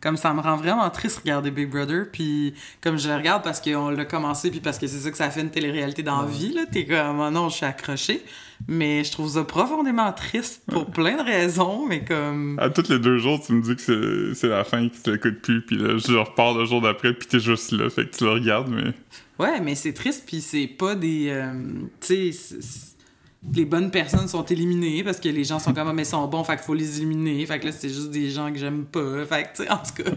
comme ça me rend vraiment triste regarder Big Brother, puis comme je le regarde parce qu'on l'a commencé, puis parce que c'est ça que ça fait une télé-réalité dans la vie, là, t'es comme, oh non, je suis accroché, mais je trouve ça profondément triste pour plein de raisons, mais comme... À tous les deux jours, tu me dis que c'est- la fin, que tu l'écoutes plus, puis là, je repars le jour d'après, puis t'es juste là, fait que tu le regardes, mais... Ouais, mais c'est triste, puis c'est pas des... euh, tu sais, les bonnes personnes sont éliminées parce que les gens sont comme, Ah, mais ils sont bons, fait qu'il faut les éliminer, fait que là, c'est juste des gens que j'aime pas, fait que, tu sais, en tout cas,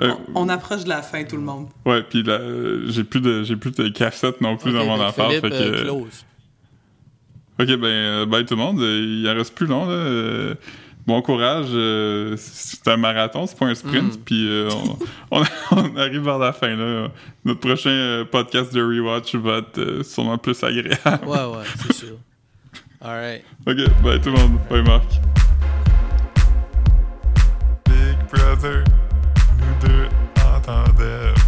on, on approche de la fin, tout le monde. Ouais, puis là, j'ai plus de j'ai plus de cassette non plus dans mon que affaire, Philippe, fait que... euh, close. Ok, ben, euh, bye tout le monde. Il en reste plus long, là. Euh, Bon courage. euh, c'est un marathon, c'est pas un sprint. Mm. Puis euh, on, on- on arrive vers la fin, là. Notre prochain podcast de Rewatch va être sûrement plus agréable. Ouais, ouais, c'est sûr. Alright. Ok, bye tout le monde. Bye Marc. Big Brother, nous deux entendaient.